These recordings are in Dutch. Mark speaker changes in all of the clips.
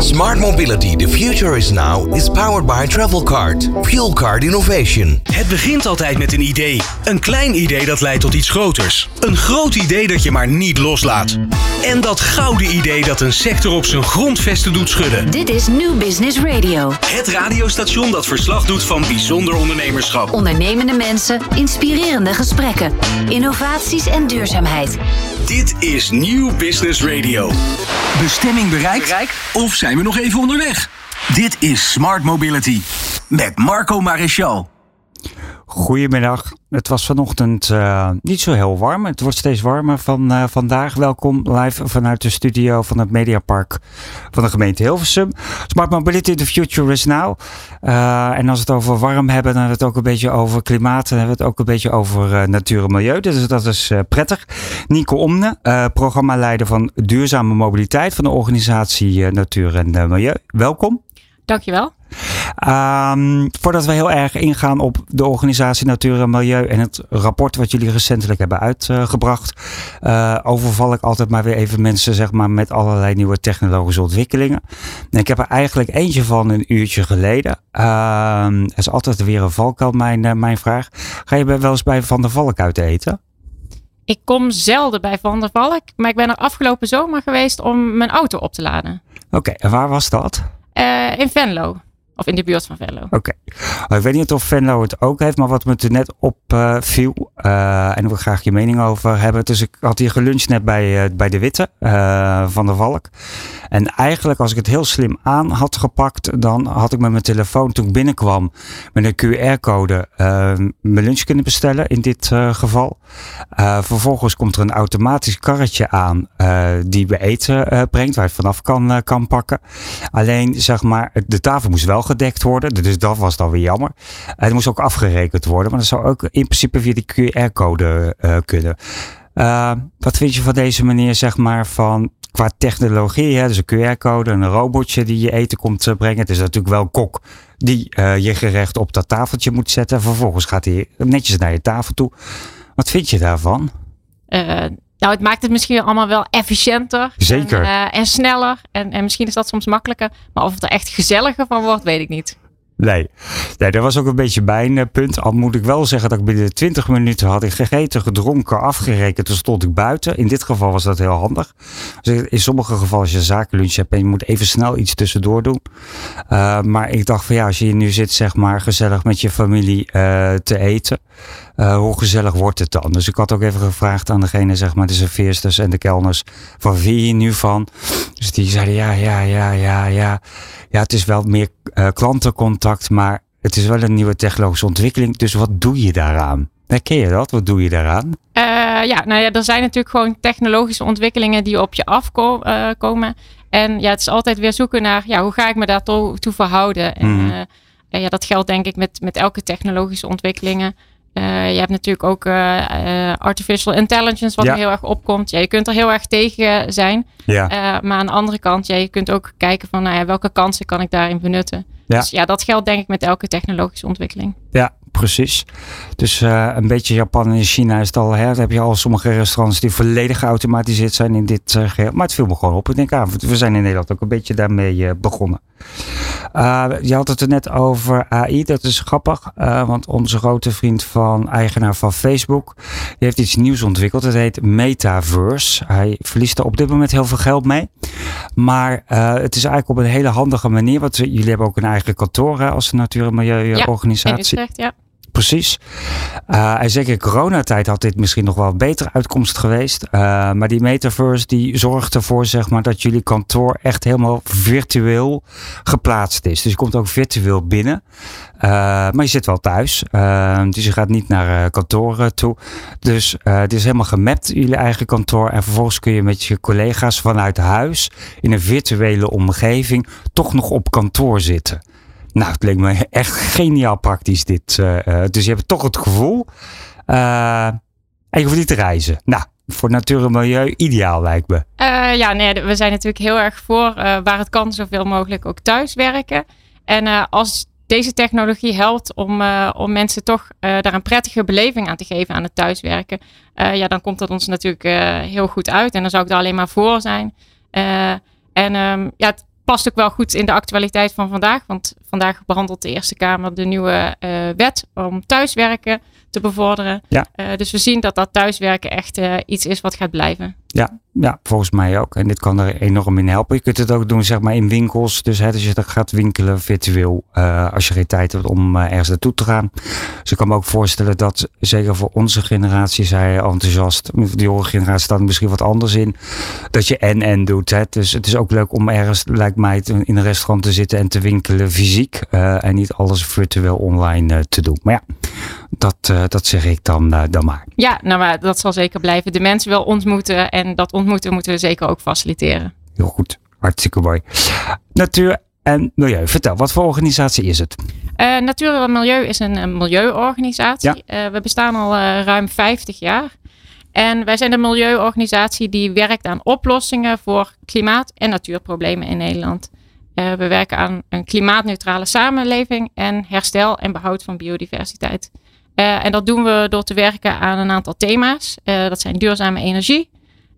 Speaker 1: Smart mobility, the future is now, is powered by Travelcard. Fuel card innovation.
Speaker 2: Het begint altijd met een idee. Een klein idee dat leidt tot iets groters. Een groot idee dat je maar niet loslaat. En dat gouden idee dat een sector op zijn grondvesten doet schudden.
Speaker 3: Dit is New Business Radio.
Speaker 2: Het radiostation dat verslag doet van bijzonder ondernemerschap.
Speaker 3: Ondernemende mensen, inspirerende gesprekken, innovaties en duurzaamheid.
Speaker 2: Dit is New Business Radio. Bestemming bereikt? Of zijn we nog even onderweg? Dit is Smart Mobility met Marco Maréchal.
Speaker 4: Goedemiddag. Het was vanochtend uh, niet zo heel warm. Het wordt steeds warmer van uh, vandaag. Welkom live vanuit de studio van het Mediapark van de gemeente Hilversum. Smart Mobility, the future is now. Uh, en als we het over warm hebben, dan hebben we het ook een beetje over klimaat. Dan hebben we het ook een beetje over natuur en milieu. Dus dat is prettig. Nico Omne, programmaleider van duurzame mobiliteit van de organisatie Natuur en Milieu. Welkom.
Speaker 5: Dankjewel.
Speaker 4: Um, voordat we heel erg ingaan op de organisatie Natuur en Milieu en het rapport wat jullie recentelijk hebben uitgebracht, uh, overval ik altijd maar weer even mensen zeg maar, met allerlei nieuwe technologische ontwikkelingen. En ik heb er eigenlijk eentje van een uurtje geleden. Uh, is altijd weer een valkuil, mijn, uh, mijn vraag. Ga je wel eens bij Van der Valk uit eten?
Speaker 5: Ik kom zelden bij Van der Valk, maar ik ben er afgelopen zomer geweest om mijn auto op te laden.
Speaker 4: Oké, okay, en waar was dat?
Speaker 5: Uh, in Venlo. Of in de buurt van Venlo.
Speaker 4: Oké. Okay. Ik weet niet of Venlo het ook heeft, maar wat me er net opviel, uh, en daar wil graag je mening over hebben. Dus ik had hier geluncht net bij, uh, bij de Witte van de Valk. En eigenlijk, als ik het heel slim aan had gepakt, dan had ik met mijn telefoon toen ik binnenkwam met een QR-code mijn lunch kunnen bestellen in dit geval. vervolgens komt er een automatisch karretje aan die we eten brengt, waar je het vanaf kan, kan pakken. Alleen, zeg maar, de tafel moest wel gedekt worden. Dus dat was dan weer jammer. Het moest ook afgerekend worden. Maar dat zou ook in principe via die QR-code uh, kunnen. Uh, wat vind je van deze manier, zeg maar, van qua technologie? Hè? Dus een QR-code, een robotje die je eten komt uh, brengen. Het is natuurlijk wel kok die je gerecht op dat tafeltje moet zetten. Vervolgens gaat hij netjes naar je tafel toe. Wat vind je daarvan?
Speaker 5: Nou, het maakt het misschien allemaal wel efficiënter.
Speaker 4: Zeker.
Speaker 5: En, uh, en sneller. En, en misschien is dat soms makkelijker. Maar of het er echt gezelliger van wordt, weet ik niet.
Speaker 4: Nee. nee, dat was ook een beetje mijn uh, punt. Al moet ik wel zeggen dat ik binnen de 20 minuten had ik gegeten, gedronken, afgerekend. Toen stond ik buiten. In dit geval was dat heel handig. Dus in sommige gevallen als je zakenlunch hebt en je moet even snel iets tussendoor doen. Uh, maar ik dacht van ja, als je hier nu zit zeg maar gezellig met je familie uh, te eten. Hoe gezellig wordt het dan? Dus ik had ook even gevraagd aan degene, zeg maar, de serveersters en de kelners, van wie je nu van? Dus die zeiden ja, ja, ja, ja, ja. Ja, het is wel meer uh, klantencontact, maar het is wel een nieuwe technologische ontwikkeling. Dus wat doe je daaraan? Herken je dat? Wat doe je daaraan?
Speaker 5: Uh, ja, nou ja, er zijn natuurlijk gewoon technologische ontwikkelingen die op je afkomen. En ja, het is altijd weer zoeken naar, ja, hoe ga ik me daartoe toe verhouden? En mm. ja, dat geldt denk ik met, met elke technologische ontwikkelingen. Uh, je hebt natuurlijk ook uh, uh, artificial intelligence, wat ja. er heel erg opkomt. Ja, je kunt er heel erg tegen zijn.
Speaker 4: Ja.
Speaker 5: maar aan de andere kant, ja, je kunt ook kijken van nou ja, welke kansen kan ik daarin benutten. Ja. Dus ja, dat geldt denk ik met elke technologische ontwikkeling.
Speaker 4: Ja, precies. Dus een beetje Japan en China is het al. Hè, heb je al sommige restaurants die volledig geautomatiseerd zijn in dit geheel. Maar het viel me gewoon op. Ik denk, ah, we zijn in Nederland ook een beetje daarmee uh, begonnen. je had het er net over AI. Dat is grappig. want onze grote vriend van eigenaar van Facebook. Die heeft iets nieuws ontwikkeld. Het heet Metaverse. Hij verliest er op dit moment heel veel geld mee. Maar het is eigenlijk op een hele handige manier. Want jullie hebben ook een eigen kantoor hè, als natuur- en milieuorganisatie.
Speaker 5: Ja, ja.
Speaker 4: Precies. Uh, en zeker in coronatijd had dit misschien nog wel een betere uitkomst geweest. Uh, maar die metaverse die zorgt ervoor zeg maar, dat jullie kantoor echt helemaal virtueel geplaatst is. Dus je komt ook virtueel binnen. Uh, maar je zit wel thuis. dus je gaat niet naar kantoren toe. Dus het is helemaal gemapt, jullie eigen kantoor. En vervolgens kun je met je collega's vanuit huis in een virtuele omgeving toch nog op kantoor zitten. Nou, het leek me echt geniaal praktisch dit. Uh, dus je hebt toch het gevoel. Uh, en je hoeft niet te reizen. Nou, voor natuur en milieu ideaal lijkt me.
Speaker 5: Ja, nee, we zijn natuurlijk heel erg voor waar het kan zoveel mogelijk ook thuis werken. En als deze technologie helpt om, om mensen toch daar een prettige beleving aan te geven aan het thuiswerken. ja, dan komt dat ons natuurlijk heel goed uit. En dan zou ik er alleen maar voor zijn. en um, ja, past ook wel goed in de actualiteit van vandaag. Want vandaag behandelt de Eerste Kamer de nieuwe wet om thuiswerken te bevorderen.
Speaker 4: Ja.
Speaker 5: dus we zien dat dat thuiswerken echt iets is wat gaat blijven.
Speaker 4: Ja, ja, volgens mij ook. En dit kan er enorm in helpen. Je kunt het ook doen zeg maar in winkels. Dus hè, als je gaat winkelen virtueel. Uh, als je geen tijd hebt om ergens naartoe te gaan. Dus ik kan me ook voorstellen dat zeker voor onze generatie zij enthousiast. De jonge generatie staat misschien wat anders in. Dat je en-en doet. Hè. Dus het is ook leuk om ergens, lijkt mij, in een restaurant te zitten en te winkelen fysiek. En niet alles virtueel online te doen. Maar ja, dat, dat zeg ik dan, dan maar.
Speaker 5: Ja, nou maar dat zal zeker blijven. De mensen wel ontmoeten. En dat ontmoeten moeten we zeker ook faciliteren.
Speaker 4: Heel goed, hartstikke mooi. Natuur en Milieu, vertel, wat voor organisatie is het?
Speaker 5: Uh, Natuur en Milieu is een, milieuorganisatie. Ja. We bestaan al ruim 50 jaar. En wij zijn een milieuorganisatie die werkt aan oplossingen voor klimaat- en natuurproblemen in Nederland. we werken aan een klimaatneutrale samenleving en herstel en behoud van biodiversiteit. En dat doen we door te werken aan een aantal thema's. dat zijn duurzame energie,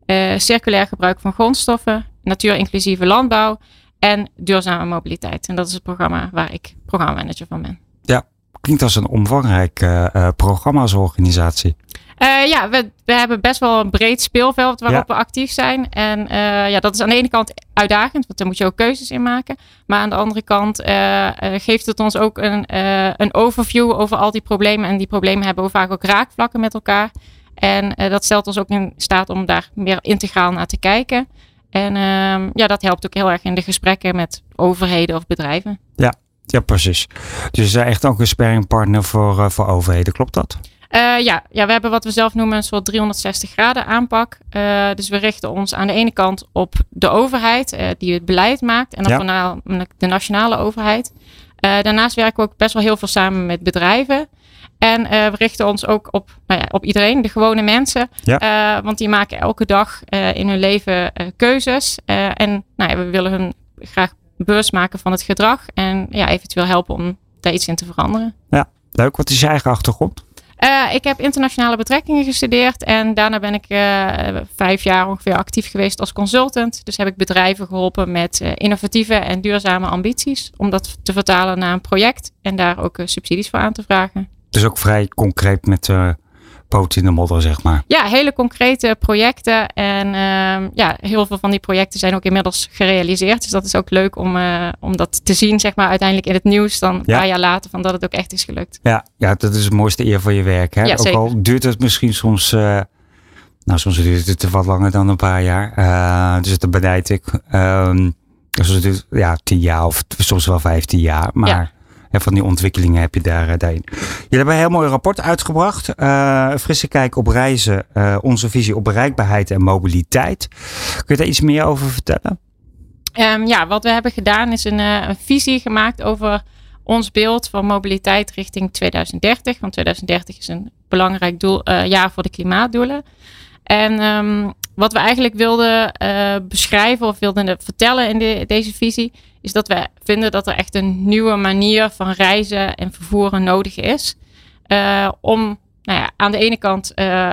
Speaker 5: uh, circulair gebruik van grondstoffen, natuurinclusieve landbouw en duurzame mobiliteit. En dat is het programma waar ik programmamanager van ben.
Speaker 4: Ja, klinkt als een omvangrijk uh, programma als organisatie.
Speaker 5: Uh, ja, we, we, hebben best wel een breed speelveld waarop we actief zijn. En uh, ja, dat is aan de ene kant uitdagend, want daar moet je ook keuzes in maken. Maar aan de andere kant uh, geeft het ons ook een, een overview over al die problemen. En die problemen hebben we vaak ook raakvlakken met elkaar. En dat stelt ons ook in staat om daar meer integraal naar te kijken. En uh, ja, dat helpt ook heel erg in de gesprekken met overheden of bedrijven.
Speaker 4: Ja, ja precies. Dus echt ook een sparringpartner voor, voor overheden, klopt dat?
Speaker 5: Uh, ja, ja, we hebben wat we zelf noemen een soort 360 graden aanpak. Uh, dus we richten ons aan de ene kant op de overheid uh, die het beleid maakt. En dan ja. voornamelijk de nationale overheid. daarnaast werken we ook best wel heel veel samen met bedrijven. En we richten ons ook op, nou ja, op iedereen, de gewone mensen. Ja. Want die maken elke dag in hun leven keuzes. en nou ja, we willen hun graag bewust maken van het gedrag. En ja, eventueel helpen om daar iets in te veranderen.
Speaker 4: Ja, leuk. Wat is je eigen achtergrond?
Speaker 5: Ik heb internationale betrekkingen gestudeerd. En daarna ben ik vijf jaar ongeveer actief geweest als consultant. Dus heb ik bedrijven geholpen met innovatieve en duurzame ambities. Om dat te vertalen naar een project. En daar ook subsidies voor aan te vragen.
Speaker 4: Dus ook vrij concreet met uh, poot in de modder, zeg maar.
Speaker 5: Ja, hele concrete projecten. En uh, ja, heel veel van die projecten zijn ook inmiddels gerealiseerd. Dus dat is ook leuk om, uh, om dat te zien, zeg maar, uiteindelijk in het nieuws dan een paar jaar later, van dat het ook echt is gelukt.
Speaker 4: Ja, ja dat is het mooiste eer van je werk. Hè?
Speaker 5: Ja,
Speaker 4: ook
Speaker 5: zeker.
Speaker 4: al duurt het misschien soms... Uh, nou, soms duurt het wat langer dan een paar jaar. dus dat benijd ik. Um, dus het duurt ja, tien jaar of soms wel vijftien jaar. Maar... Ja en van die ontwikkelingen heb je daar, uh, daarin. Jullie hebben een heel mooi rapport uitgebracht. Uh, frisse kijk op reizen. Uh, onze visie op bereikbaarheid en mobiliteit. Kun je daar iets meer over vertellen?
Speaker 5: Um, ja, wat we hebben gedaan is een, een visie gemaakt over ons beeld van mobiliteit richting 2030. Want 2030 is een belangrijk doel, jaar voor de klimaatdoelen. En um, wat we eigenlijk wilden uh, beschrijven of wilden vertellen in de, deze visie, is dat we vinden dat er echt een nieuwe manier van reizen en vervoeren nodig is. Uh, om nou ja, aan de ene kant uh,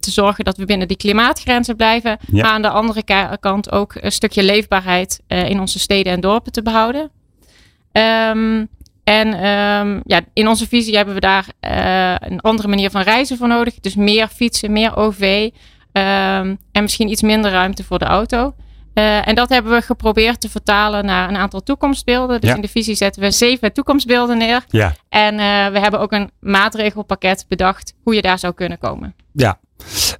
Speaker 5: te zorgen dat we binnen die klimaatgrenzen blijven, ja. maar aan de andere kant ook een stukje leefbaarheid in onze steden en dorpen te behouden. Um, en um, ja, in onze visie hebben we daar een andere manier van reizen voor nodig. Dus meer fietsen, meer OV, Um, en misschien iets minder ruimte voor de auto. Uh, en dat hebben we geprobeerd te vertalen naar een aantal toekomstbeelden. Dus ja. in de visie zetten we zeven toekomstbeelden neer.
Speaker 4: Ja.
Speaker 5: En uh, we hebben ook een maatregelpakket bedacht hoe je daar zou kunnen komen.
Speaker 4: Ja.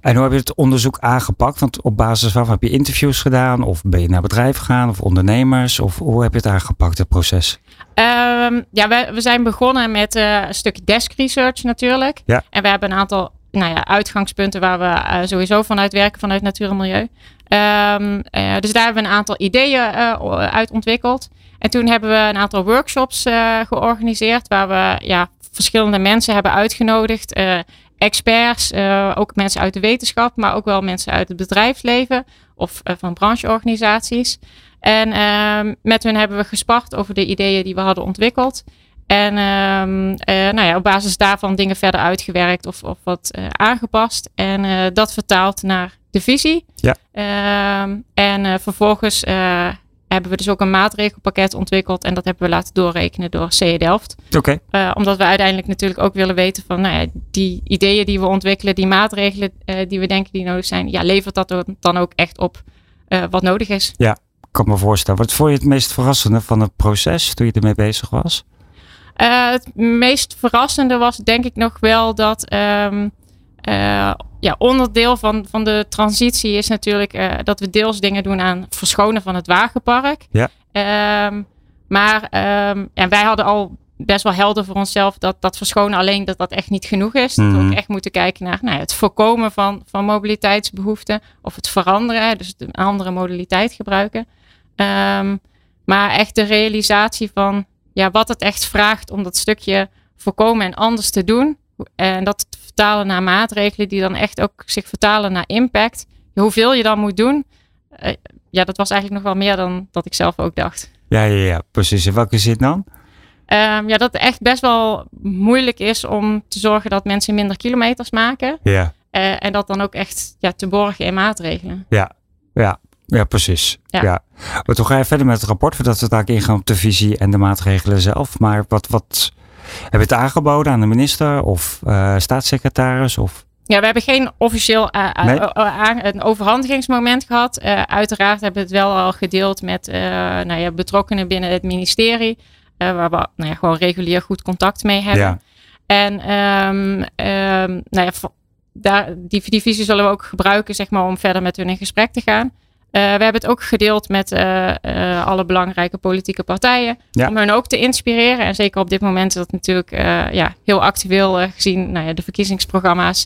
Speaker 4: En hoe heb je het onderzoek aangepakt? Want op basis waarvan heb je interviews gedaan? Of ben je naar bedrijven gegaan? Of ondernemers? Of hoe heb je het aangepakt, het proces?
Speaker 5: Um, ja, we, we zijn begonnen met uh, een stukje desk research natuurlijk.
Speaker 4: Ja.
Speaker 5: En we hebben een aantal nou ja, uitgangspunten waar we uh, sowieso vanuit werken vanuit natuur en milieu. Um, uh, dus daar hebben we een aantal ideeën uh, uit ontwikkeld. En toen hebben we een aantal workshops georganiseerd waar we ja, verschillende mensen hebben uitgenodigd. experts, ook mensen uit de wetenschap, maar ook wel mensen uit het bedrijfsleven of van brancheorganisaties. En ehm, met hun hebben we gespart over de ideeën die we hadden ontwikkeld. En um, uh, nou ja, op basis daarvan dingen verder uitgewerkt of, of wat uh, aangepast. En uh, dat vertaald naar de visie.
Speaker 4: Ja.
Speaker 5: Um, en vervolgens hebben we dus ook een maatregelpakket ontwikkeld. En dat hebben we laten doorrekenen door CE Delft.
Speaker 4: Oké.
Speaker 5: Omdat we uiteindelijk natuurlijk ook willen weten van nou ja, die ideeën die we ontwikkelen, die maatregelen die we denken die nodig zijn, ja, levert dat dan ook echt op wat nodig is.
Speaker 4: Ja, ik kan me voorstellen. Wat vond je het meest verrassende van het proces toen je ermee bezig was?
Speaker 5: Het meest verrassende was denk ik nog wel dat um, ja, onderdeel van, van de transitie is natuurlijk uh, dat we deels dingen doen aan verschonen van het wagenpark.
Speaker 4: Ja.
Speaker 5: Um, maar um, en wij hadden al best wel helder voor onszelf dat dat verschonen alleen dat dat echt niet genoeg is. Mm -hmm. Dat we ook echt moeten kijken naar nou, het voorkomen van, van mobiliteitsbehoeften of het veranderen, dus een andere modaliteit gebruiken. Maar echt de realisatie van ja, wat het echt vraagt om dat stukje voorkomen en anders te doen. En dat te vertalen naar maatregelen die dan echt ook zich vertalen naar impact. Hoeveel je dan moet doen, uh, ja, dat was eigenlijk nog wel meer dan dat ik zelf ook dacht.
Speaker 4: Ja, ja, ja precies. In welke zin dan?
Speaker 5: Um, ja, dat het echt best wel moeilijk is om te zorgen dat mensen minder kilometers maken.
Speaker 4: Ja.
Speaker 5: Uh, en dat dan ook echt ja, te borgen in maatregelen.
Speaker 4: Ja, ja. Ja, precies. Ja. ja. Maar toen ga je verder met het rapport, voordat we daar ingaan op de visie en de maatregelen zelf. Maar wat, wat heb je het aangeboden aan de minister of uh, staatssecretaris? Of?
Speaker 5: Ja, we hebben geen officieel uh,
Speaker 4: nee?
Speaker 5: een overhandigingsmoment gehad. Uiteraard hebben we het wel al gedeeld met nou ja, betrokkenen binnen het ministerie. waar we nou ja, gewoon regulier goed contact mee hebben.
Speaker 4: Ja.
Speaker 5: En um, um, nou ja, daar, die, die visie zullen we ook gebruiken zeg maar, om verder met hun in gesprek te gaan. Uh, we hebben het ook gedeeld met uh, uh, alle belangrijke politieke partijen.
Speaker 4: Ja.
Speaker 5: Om hen ook te inspireren. En zeker op dit moment is dat natuurlijk ja, heel actueel gezien nou ja, de verkiezingsprogramma's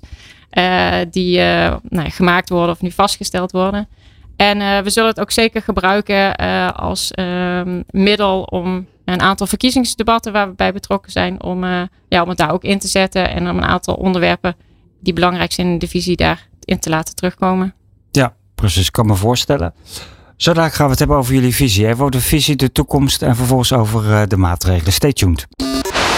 Speaker 5: die nou gemaakt worden of nu vastgesteld worden. En we zullen het ook zeker gebruiken als ehm, middel om een aantal verkiezingsdebatten waar we bij betrokken zijn, om, ja, om het daar ook in te zetten en om een aantal onderwerpen die belangrijk zijn in de visie daarin te laten terugkomen.
Speaker 4: Precies. Ik kan me voorstellen. Zo dadelijk gaan we het hebben over jullie visie. Even over de visie, de toekomst en vervolgens over uh, de maatregelen. Stay tuned.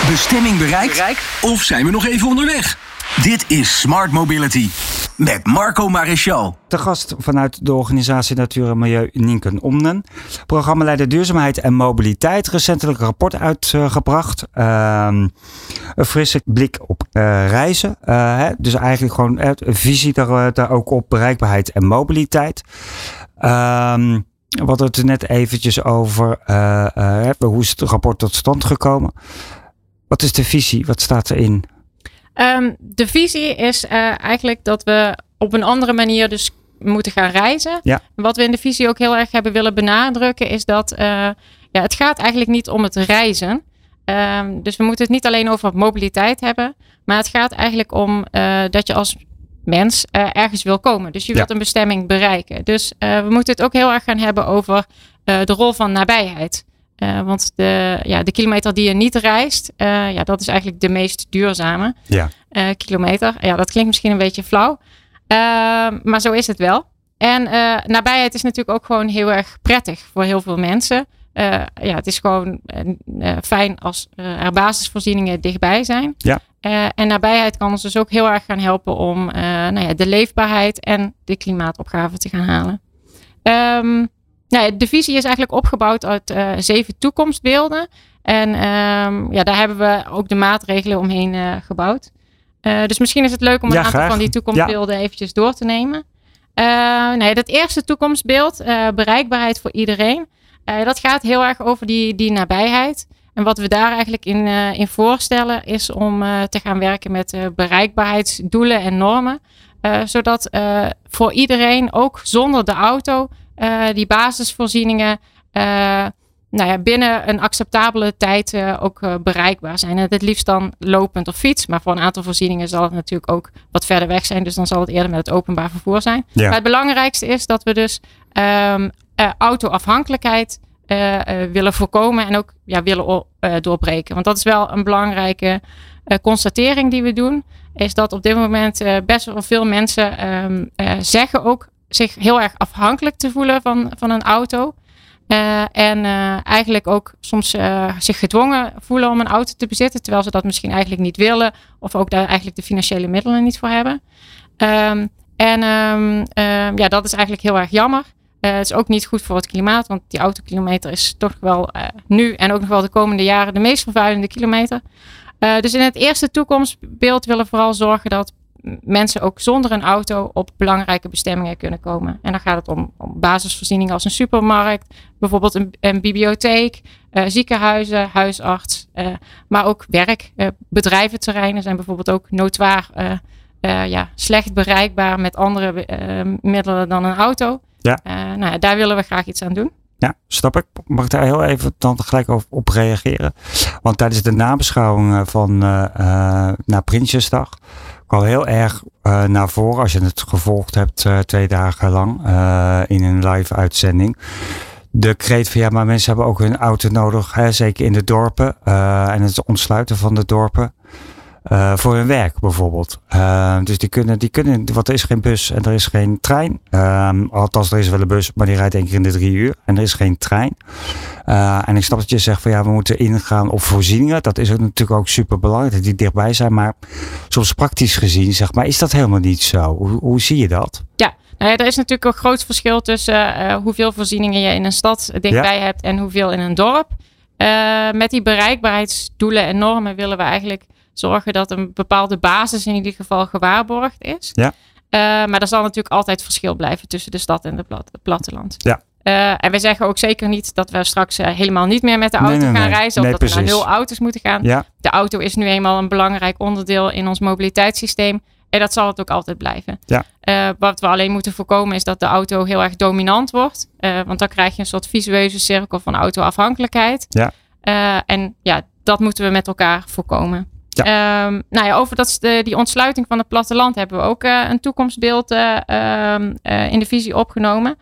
Speaker 2: Bestemming bereikt? bereikt? Of zijn we nog even onderweg? Dit is Smart Mobility met Marco Maréchal.
Speaker 4: De gast vanuit de organisatie Natuur en Milieu Nienken Omnen. Programmaleider Duurzaamheid en Mobiliteit. Recentelijk een rapport uitgebracht. Uh, een frisse blik op uh, reizen. Uh, hè? Dus eigenlijk gewoon een visie daar, daar ook op bereikbaarheid en mobiliteit. Ehm, we hadden het net eventjes over. Hoe is het rapport tot stand gekomen? Wat is de visie? Wat staat erin?
Speaker 5: Um, de visie is uh, eigenlijk dat we op een andere manier dus moeten gaan reizen.
Speaker 4: Ja.
Speaker 5: Wat we in de visie ook heel erg hebben willen benadrukken is dat uh, ja, het gaat eigenlijk niet om het reizen. Um, dus we moeten het niet alleen over mobiliteit hebben, maar het gaat eigenlijk om uh, dat je als mens ergens wil komen. Dus je wilt
Speaker 4: Ja.
Speaker 5: een bestemming bereiken. Dus we moeten het ook heel erg gaan hebben over de rol van nabijheid. Uh, want de, ja, de kilometer die je niet reist, uh, ja, dat is eigenlijk de meest duurzame
Speaker 4: Ja.
Speaker 5: uh, kilometer. Ja, dat klinkt misschien een beetje flauw, maar zo is het wel. En nabijheid is natuurlijk ook gewoon heel erg prettig voor heel veel mensen. ja, het is gewoon fijn als er basisvoorzieningen dichtbij zijn.
Speaker 4: Ja.
Speaker 5: en nabijheid kan ons dus ook heel erg gaan helpen om nou ja, de leefbaarheid en de klimaatopgave te gaan halen. Um, nou, de visie is eigenlijk opgebouwd uit uh, zeven toekomstbeelden. En um, ja, daar hebben we ook de maatregelen omheen uh, gebouwd. Uh, dus misschien is het leuk om een
Speaker 4: Ja,
Speaker 5: aantal
Speaker 4: graag.
Speaker 5: van die toekomstbeelden eventjes door te nemen. nee, dat eerste toekomstbeeld, bereikbaarheid voor iedereen. dat gaat heel erg over die, die nabijheid. En wat we daar eigenlijk in, in voorstellen is om te gaan werken met bereikbaarheidsdoelen en normen. zodat voor iedereen, ook zonder de auto, die basisvoorzieningen uh, nou ja, binnen een acceptabele tijd uh, ook bereikbaar zijn. En het liefst dan lopend of fiets. Maar voor een aantal voorzieningen zal het natuurlijk ook wat verder weg zijn. Dus dan zal het eerder met het openbaar vervoer zijn.
Speaker 4: Ja.
Speaker 5: Maar het belangrijkste is dat we dus um, autoafhankelijkheid willen voorkomen. En ook ja, willen doorbreken. Want dat is wel een belangrijke constatering die we doen. Is dat op dit moment best wel veel mensen um, zeggen ook zich heel erg afhankelijk te voelen van, van een auto. Uh, en uh, eigenlijk ook soms uh, zich gedwongen voelen om een auto te bezitten, terwijl ze dat misschien eigenlijk niet willen, of ook daar eigenlijk de financiële middelen niet voor hebben. Um, en um, ja, dat is eigenlijk heel erg jammer. het is ook niet goed voor het klimaat, want die autokilometer is toch wel nu en ook nog wel de komende jaren de meest vervuilende kilometer. dus in het eerste toekomstbeeld willen we vooral zorgen dat mensen ook zonder een auto op belangrijke bestemmingen kunnen komen. En dan gaat het om, om basisvoorzieningen als een supermarkt, bijvoorbeeld een, een bibliotheek, uh, ziekenhuizen, huisarts, uh, maar ook werk. Uh, bedrijventerreinen zijn bijvoorbeeld ook notoir ja, slecht bereikbaar met andere middelen dan een auto.
Speaker 4: Ja.
Speaker 5: nou, daar willen we graag iets aan doen.
Speaker 4: Ja, snap ik. Mag ik daar heel even dan gelijk op, op reageren? Want tijdens de nabeschouwing van naar Prinsjesdag al heel erg uh, naar voren als je het gevolgd hebt uh, twee dagen lang uh, in een live uitzending. De kreet van maar mensen hebben ook hun auto nodig, zeker in de dorpen en het ontsluiten van de dorpen. Uh, voor hun werk bijvoorbeeld. Uh, dus die kunnen, die kunnen, want er is geen bus en er is geen trein. Uh, althans, er is wel een bus, maar die rijdt één keer in de drie uur. En er is geen trein. Uh, en ik snap dat je zegt van ja, we moeten ingaan op voorzieningen. Dat is ook natuurlijk ook super belangrijk dat die dichtbij zijn. Maar soms praktisch gezien, zeg maar, is dat helemaal niet zo. Hoe, hoe zie je dat?
Speaker 5: Ja, nou ja, er is natuurlijk een groot verschil tussen hoeveel voorzieningen je in een stad dichtbij ja. hebt en hoeveel in een dorp. met die bereikbaarheidsdoelen en normen willen we eigenlijk zorgen dat een bepaalde basis in ieder geval gewaarborgd is.
Speaker 4: Ja.
Speaker 5: Uh, maar er zal natuurlijk altijd verschil blijven tussen de stad en het platteland.
Speaker 4: Ja.
Speaker 5: Uh, en we zeggen ook zeker niet dat we straks uh, helemaal niet meer met de auto
Speaker 4: nee, nee,
Speaker 5: gaan
Speaker 4: nee.
Speaker 5: reizen. Of dat we naar nul auto's moeten gaan.
Speaker 4: Ja.
Speaker 5: De auto is nu eenmaal een belangrijk onderdeel in ons mobiliteitssysteem. En dat zal het ook altijd blijven.
Speaker 4: Ja.
Speaker 5: Uh, wat we alleen moeten voorkomen is dat de auto heel erg dominant wordt. Want dan krijg je een soort visueuze cirkel van autoafhankelijkheid.
Speaker 4: Ja.
Speaker 5: En ja, dat moeten we met elkaar voorkomen.
Speaker 4: Ja.
Speaker 5: Um, nou ja, over dat, de, die ontsluiting van het platteland hebben we ook uh, een toekomstbeeld uh, um, uh, in de visie opgenomen.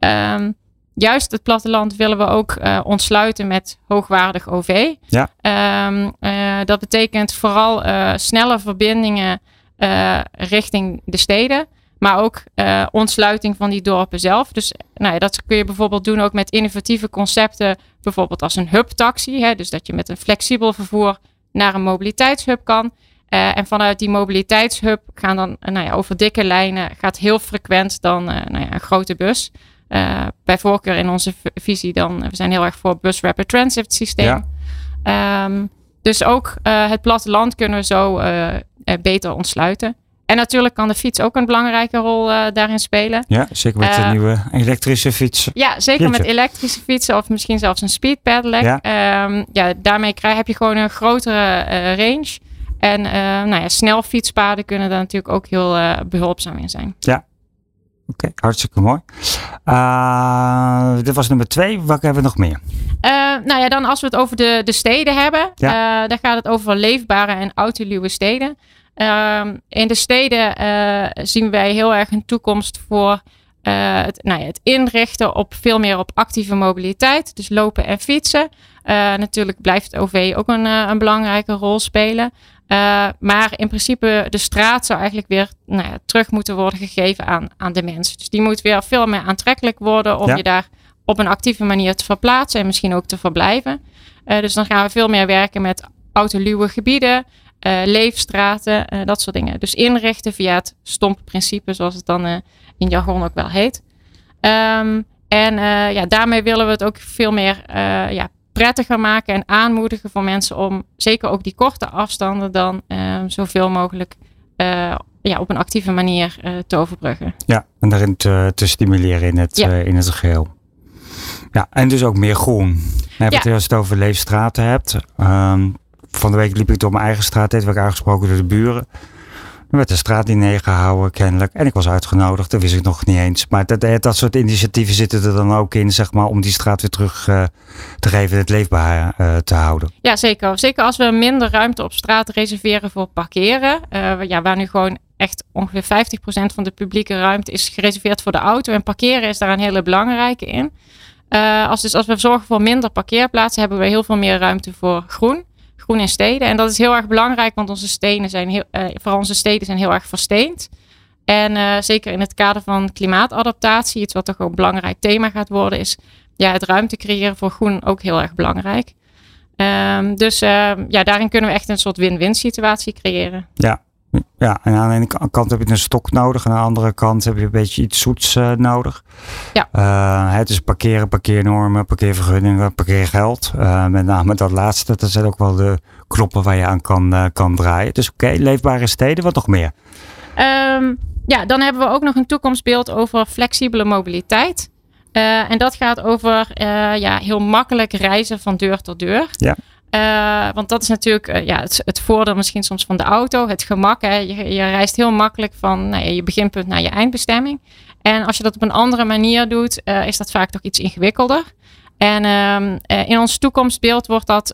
Speaker 5: Um, juist het platteland willen we ook ontsluiten met hoogwaardig OV.
Speaker 4: Ja.
Speaker 5: dat betekent vooral snelle verbindingen richting de steden. Maar ook ontsluiting van die dorpen zelf. Dus nou ja, dat kun je bijvoorbeeld doen ook met innovatieve concepten. Bijvoorbeeld als een hubtaxi. Hè, dus dat je met een flexibel vervoer naar een mobiliteitshub kan. Uh, en vanuit die mobiliteitshub gaan dan uh, nou ja, over dikke lijnen gaat heel frequent dan nou ja, een grote bus. bij voorkeur in onze visie dan, we zijn heel erg voor bus rapid transit systeem.
Speaker 4: Ja.
Speaker 5: Um, dus ook het platteland kunnen we zo beter ontsluiten. En natuurlijk kan de fiets ook een belangrijke rol uh, daarin spelen.
Speaker 4: Ja, zeker met uh, de nieuwe elektrische fietsen.
Speaker 5: Ja, zeker
Speaker 4: Jeetje.
Speaker 5: met elektrische fietsen of misschien zelfs een speed pedelec.
Speaker 4: Ja.
Speaker 5: Um, ja, daarmee krijg, heb je gewoon een grotere uh, range. En nou ja, snel fietspaden kunnen daar natuurlijk ook heel behulpzaam in zijn.
Speaker 4: Ja, Oké, okay, hartstikke mooi. Dit was nummer twee. Welke hebben we nog meer?
Speaker 5: Nou ja, dan als we het over de, de steden hebben.
Speaker 4: Ja.
Speaker 5: Dan gaat het over leefbare en autoluwe steden. Um, in de steden zien wij heel erg een toekomst voor het, nou ja, het inrichten op veel meer op actieve mobiliteit. Dus lopen en fietsen. natuurlijk blijft OV ook een, een belangrijke rol spelen. Maar in principe de straat zou eigenlijk weer nou ja, terug moeten worden gegeven aan, aan de mens. Dus die moet weer veel meer aantrekkelijk worden om
Speaker 4: Ja.
Speaker 5: je daar op een actieve manier te verplaatsen en misschien ook te verblijven. Dus dan gaan we veel meer werken met autoluwe gebieden, uh, leefstraten, uh, dat soort dingen. Dus inrichten via het stompprincipe, zoals het dan uh, in jargon ook wel heet. Um, en ja, daarmee willen we het ook veel meer ja, prettiger maken en aanmoedigen voor mensen om zeker ook die korte afstanden dan uh, zoveel mogelijk ja, op een actieve manier te overbruggen.
Speaker 4: Ja, en daarin te, te stimuleren in het,
Speaker 5: Ja.
Speaker 4: eh, in het geheel. Ja, en dus ook meer groen. Je
Speaker 5: Ja.
Speaker 4: als je het over leefstraten hebt. Ehm, van de week liep ik door mijn eigen straat. Dit werd ik aangesproken door de buren. Er werd de straat niet neergehouden, kennelijk. En ik was uitgenodigd, dat wist ik nog niet eens. Maar dat, dat, soort initiatieven zitten er dan ook in, zeg maar, om die straat weer terug uh, te geven en het leefbaar uh, te houden.
Speaker 5: Ja, zeker. Zeker als we minder ruimte op straat reserveren voor parkeren. Uh, ja, waar nu gewoon echt ongeveer 50% van de publieke ruimte is gereserveerd voor de auto. En parkeren is daar een hele belangrijke in. als, dus als we zorgen voor minder parkeerplaatsen, hebben we heel veel meer ruimte voor groen groen in steden. En dat is heel erg belangrijk, want onze steden zijn heel, uh, vooral onze steden zijn heel erg versteend. En uh, zeker in het kader van klimaatadaptatie, iets wat toch een belangrijk thema gaat worden, is ja, het ruimte creëren voor groen ook heel erg belangrijk. Um, dus uh, ja, daarin kunnen we echt een soort win-win situatie creëren.
Speaker 4: Ja, Ja, en aan de ene kant heb je een stok nodig. En aan de andere kant heb je een beetje iets zoets uh, nodig.
Speaker 5: Ja.
Speaker 4: Uh, het is parkeren, parkeernormen, parkeervergunningen, parkeergeld. Uh, met name dat laatste, dat zijn ook wel de knoppen waar je aan kan, kan draaien. Dus oké, okay, leefbare steden, wat nog meer?
Speaker 5: Um, ja, dan hebben we ook nog een toekomstbeeld over flexibele mobiliteit. en dat gaat over ja, heel makkelijk reizen van deur tot deur.
Speaker 4: Ja.
Speaker 5: Uh, want dat is natuurlijk uh, ja, het, voordeel misschien soms van de auto, het gemak. Hè. Je, je reist heel makkelijk van nou, je beginpunt naar je eindbestemming. En als je dat op een andere manier doet, uh, is dat vaak toch iets ingewikkelder. En uh, in ons toekomstbeeld wordt dat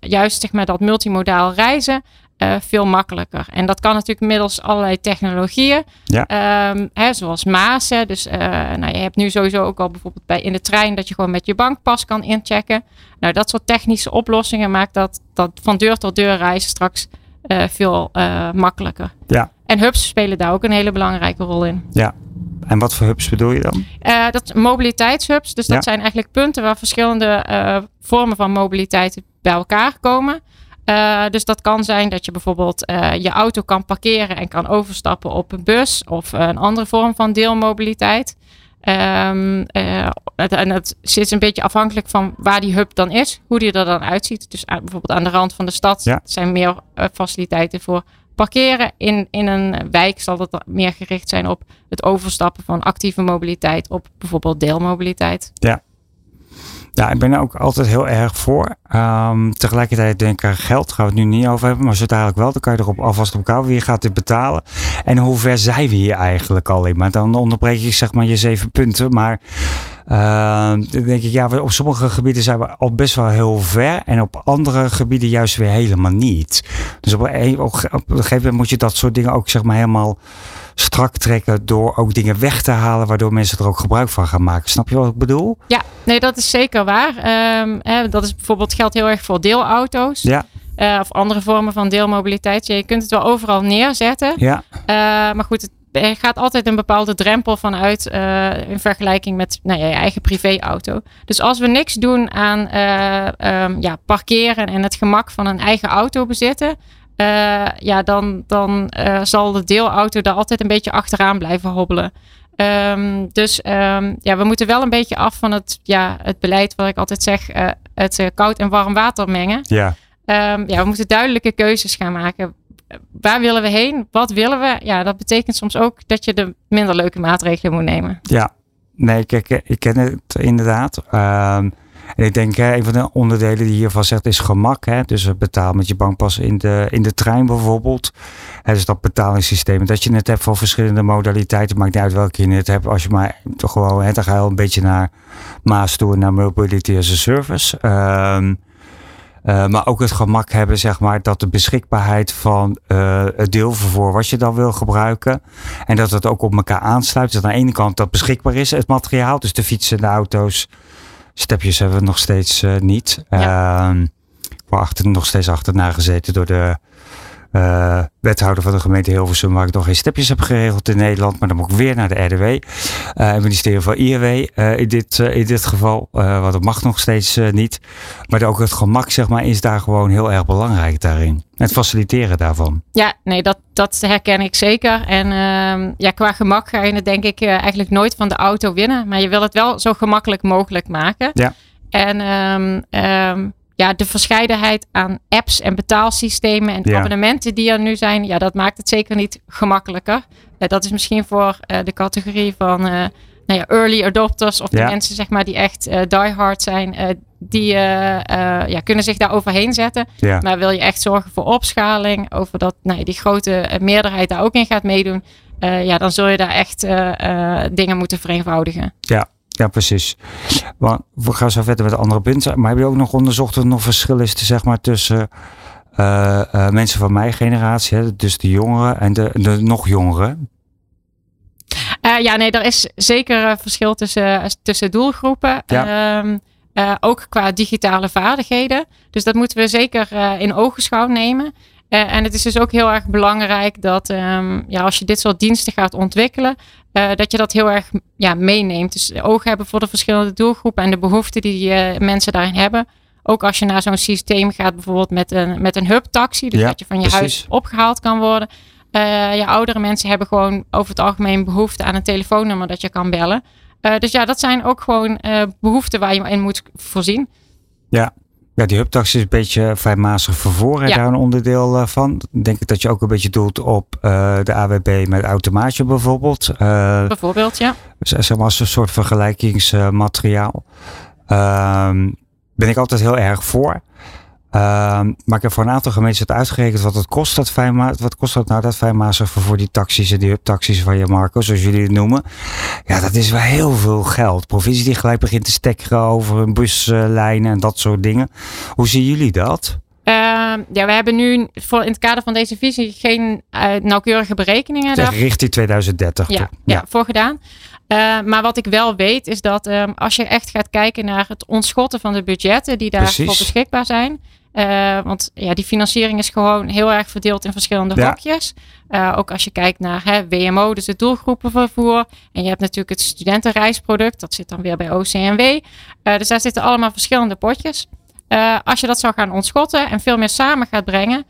Speaker 5: juist zeg maar, dat multimodaal reizen uh, veel makkelijker. En dat kan natuurlijk middels allerlei technologieën,
Speaker 4: ja.
Speaker 5: um, hè, zoals Maas. Hè. Dus uh, nou, je hebt nu sowieso ook al bijvoorbeeld bij in de trein dat je gewoon met je bankpas kan inchecken. Nou, dat soort technische oplossingen maakt dat, dat van deur tot deur reizen straks uh, veel makkelijker.
Speaker 4: Ja.
Speaker 5: En hubs spelen daar ook een hele belangrijke rol in.
Speaker 4: Ja. En wat voor hubs bedoel je dan?
Speaker 5: Dat mobiliteitshubs. Dus dat
Speaker 4: Ja.
Speaker 5: zijn eigenlijk punten waar verschillende vormen van mobiliteit bij elkaar komen. Uh, dus dat kan zijn dat je bijvoorbeeld uh, je auto kan parkeren en kan overstappen op een bus of een andere vorm van deelmobiliteit. Um, en het zit een beetje afhankelijk van waar die hub dan is, hoe die er dan uitziet. Dus bijvoorbeeld aan de rand van de stad
Speaker 4: Ja.
Speaker 5: zijn meer faciliteiten voor parkeren. In, in een wijk zal dat meer gericht zijn op het overstappen van actieve mobiliteit op bijvoorbeeld deelmobiliteit.
Speaker 4: Ja, ik ben er ook altijd heel erg voor. Um, tegelijkertijd denk ik, geld gaan we het nu niet over hebben. Maar zo dadelijk wel, dan kan je erop alvast op elkaar. Wie gaat dit betalen? En hoe ver zijn we hier eigenlijk al in? Maar dan onderbreek ik zeg maar je zeven punten. Maar uh, dan denk ik, ja, op sommige gebieden zijn we al best wel heel ver. En op andere gebieden juist weer helemaal niet. Dus op een, op een gegeven moment moet je dat soort dingen ook zeg maar helemaal strak trekken door ook dingen weg te halen, waardoor mensen er ook gebruik van gaan maken. Snap je wat ik bedoel?
Speaker 5: Ja, nee, dat is zeker waar. Um, hè, dat is bijvoorbeeld geldt heel erg voor deelauto's.
Speaker 4: Ja.
Speaker 5: Uh, of andere vormen van deelmobiliteit. Je kunt het wel overal neerzetten.
Speaker 4: Ja.
Speaker 5: Uh, maar goed, het er gaat altijd een bepaalde drempel vanuit uh, in vergelijking met nou ja, je eigen privéauto. Dus als we niks doen aan um, ja, parkeren en het gemak van een eigen auto bezitten, uh, ja, dan, dan zal de deelauto daar altijd een beetje achteraan blijven hobbelen. Um, dus um, ja, we moeten wel een beetje af van het, ja, het beleid wat ik altijd zeg, het koud en warm water mengen.
Speaker 4: Ja.
Speaker 5: Ja, we moeten duidelijke keuzes gaan maken. Waar willen we heen? Wat willen we? Ja, dat betekent soms ook dat je de minder leuke maatregelen moet nemen.
Speaker 4: Ja, nee, kijk, ik ken het inderdaad. En ik denk, hè, een van de onderdelen die hiervan zegt is gemak. Hè? Dus betaal met je bankpas in de, in de trein bijvoorbeeld. Hè, dus dat betalingssysteem. Dat je het hebt voor verschillende modaliteiten. Maakt niet uit welke je het hebt. Als je maar toch gewoon, hè, dan ga je een beetje naar Maas toe, naar Mobility as a Service. Um, uh, maar ook het gemak hebben, zeg maar, dat de beschikbaarheid van uh, het deelvervoer wat je dan wil gebruiken. En dat het ook op elkaar aansluit. Dat aan de ene kant dat beschikbaar is, het materiaal. Dus de fietsen, de auto's. Stepjes hebben we nog steeds uh, niet.
Speaker 5: Ja.
Speaker 4: Ik word achter, nog steeds achterna gezeten door de uh, wethouder van de gemeente Hilversum, waar ik nog geen stepjes heb geregeld in Nederland. Maar dan moet ik weer naar de RDW. Uh, het ministerie van IRW uh, in, dit, in dit geval. want dat mag nog steeds niet. Maar ook het gemak, zeg maar, is daar gewoon heel erg belangrijk daarin. Het faciliteren daarvan.
Speaker 5: Ja, nee, dat, dat herken ik zeker. En uh, ja, qua gemak ga je het denk ik eigenlijk nooit van de auto winnen. Maar je wil het wel zo gemakkelijk mogelijk maken.
Speaker 4: Ja.
Speaker 5: En um, um, ja, de verscheidenheid aan apps en betaalsystemen en
Speaker 4: Ja.
Speaker 5: abonnementen die er nu zijn, ja, dat maakt het zeker niet gemakkelijker. Uh, dat is misschien voor uh, de categorie van uh, nou ja, early adopters of de
Speaker 4: Ja.
Speaker 5: mensen zeg maar die echt uh, diehard zijn, die ja, kunnen zich daar overheen zetten.
Speaker 4: Ja.
Speaker 5: Maar wil je echt zorgen voor opschaling, over dat nou, ja, die grote meerderheid daar ook in gaat meedoen, ja, dan zul je daar echt dingen moeten vereenvoudigen.
Speaker 4: Ja, ja, precies. Want we gaan zo verder met andere punten. Maar heb je ook nog onderzocht of er nog verschil is te, zeg maar, tussen uh, uh, mensen van mijn generatie, hè, dus de jongeren en de, de nog jongeren?
Speaker 5: Uh, ja, nee, er is zeker uh, verschil tussen, tussen doelgroepen.
Speaker 4: Ja.
Speaker 5: Um, uh, ook qua digitale vaardigheden. Dus dat moeten we zeker in ogenschouw nemen. Uh, en het is dus ook heel erg belangrijk dat um, ja, als je dit soort diensten gaat ontwikkelen, uh, dat je dat heel erg ja, meeneemt. Dus oog hebben voor de verschillende doelgroepen en de behoeften die uh, mensen daarin hebben. ook als je naar zo'n systeem gaat, bijvoorbeeld met een, met een hub-taxi, dus
Speaker 4: Ja,
Speaker 5: dat je van je
Speaker 4: precies.
Speaker 5: huis opgehaald kan worden. Eh, ja, oudere mensen hebben gewoon over het algemeen behoefte aan een telefoonnummer dat je kan bellen. Eh, dus ja, dat zijn ook gewoon eh, behoeften waar je in moet voorzien.
Speaker 4: Ja. Ja, die hubtaxi is een beetje fijnmazig vervoer. en
Speaker 5: Ja.
Speaker 4: Daar een onderdeel eh, van. Denk ik dat je ook een beetje doelt op eh, de AWB met automaatje bijvoorbeeld. Eh,
Speaker 5: Bijvoorbeeld, ja.
Speaker 4: zeg maar als een soort vergelijkingsmateriaal. Ehm ben ik altijd heel erg voor. Ehm, maar ik heb voor een aantal gemeenten het uitgerekend wat het kost. Dat fijnma wat kost dat nou, dat fijnmazig vervoer, die taxis en die hubtaxis van je Marco, zoals jullie het noemen. Ja, dat is wel heel veel geld. Provincie die gelijk begint te stekkeren over een buslijnen en dat soort dingen. Hoe zien jullie dat?
Speaker 5: Ehm, ja, we hebben nu voor, in het kader van deze visie geen eh, nauwkeurige berekeningen daar,
Speaker 4: richting 2030.
Speaker 5: ja, voor gedaan. Eh, maar wat ik wel weet is dat ehm, als je echt gaat kijken naar het ontschotten van de budgetten die daarvoor beschikbaar zijn. Eh, want ja, die financiering is gewoon heel erg verdeeld in verschillende
Speaker 4: Ja.
Speaker 5: hokjes. Eh, ook als je kijkt naar hè, WMO, dus het doelgroepenvervoer. En je hebt natuurlijk het studentenreisproduct, dat zit dan weer bij OCMW. Eh, dus daar zitten allemaal verschillende potjes. Als je dat zou gaan ontschotten en veel meer samen gaat brengen,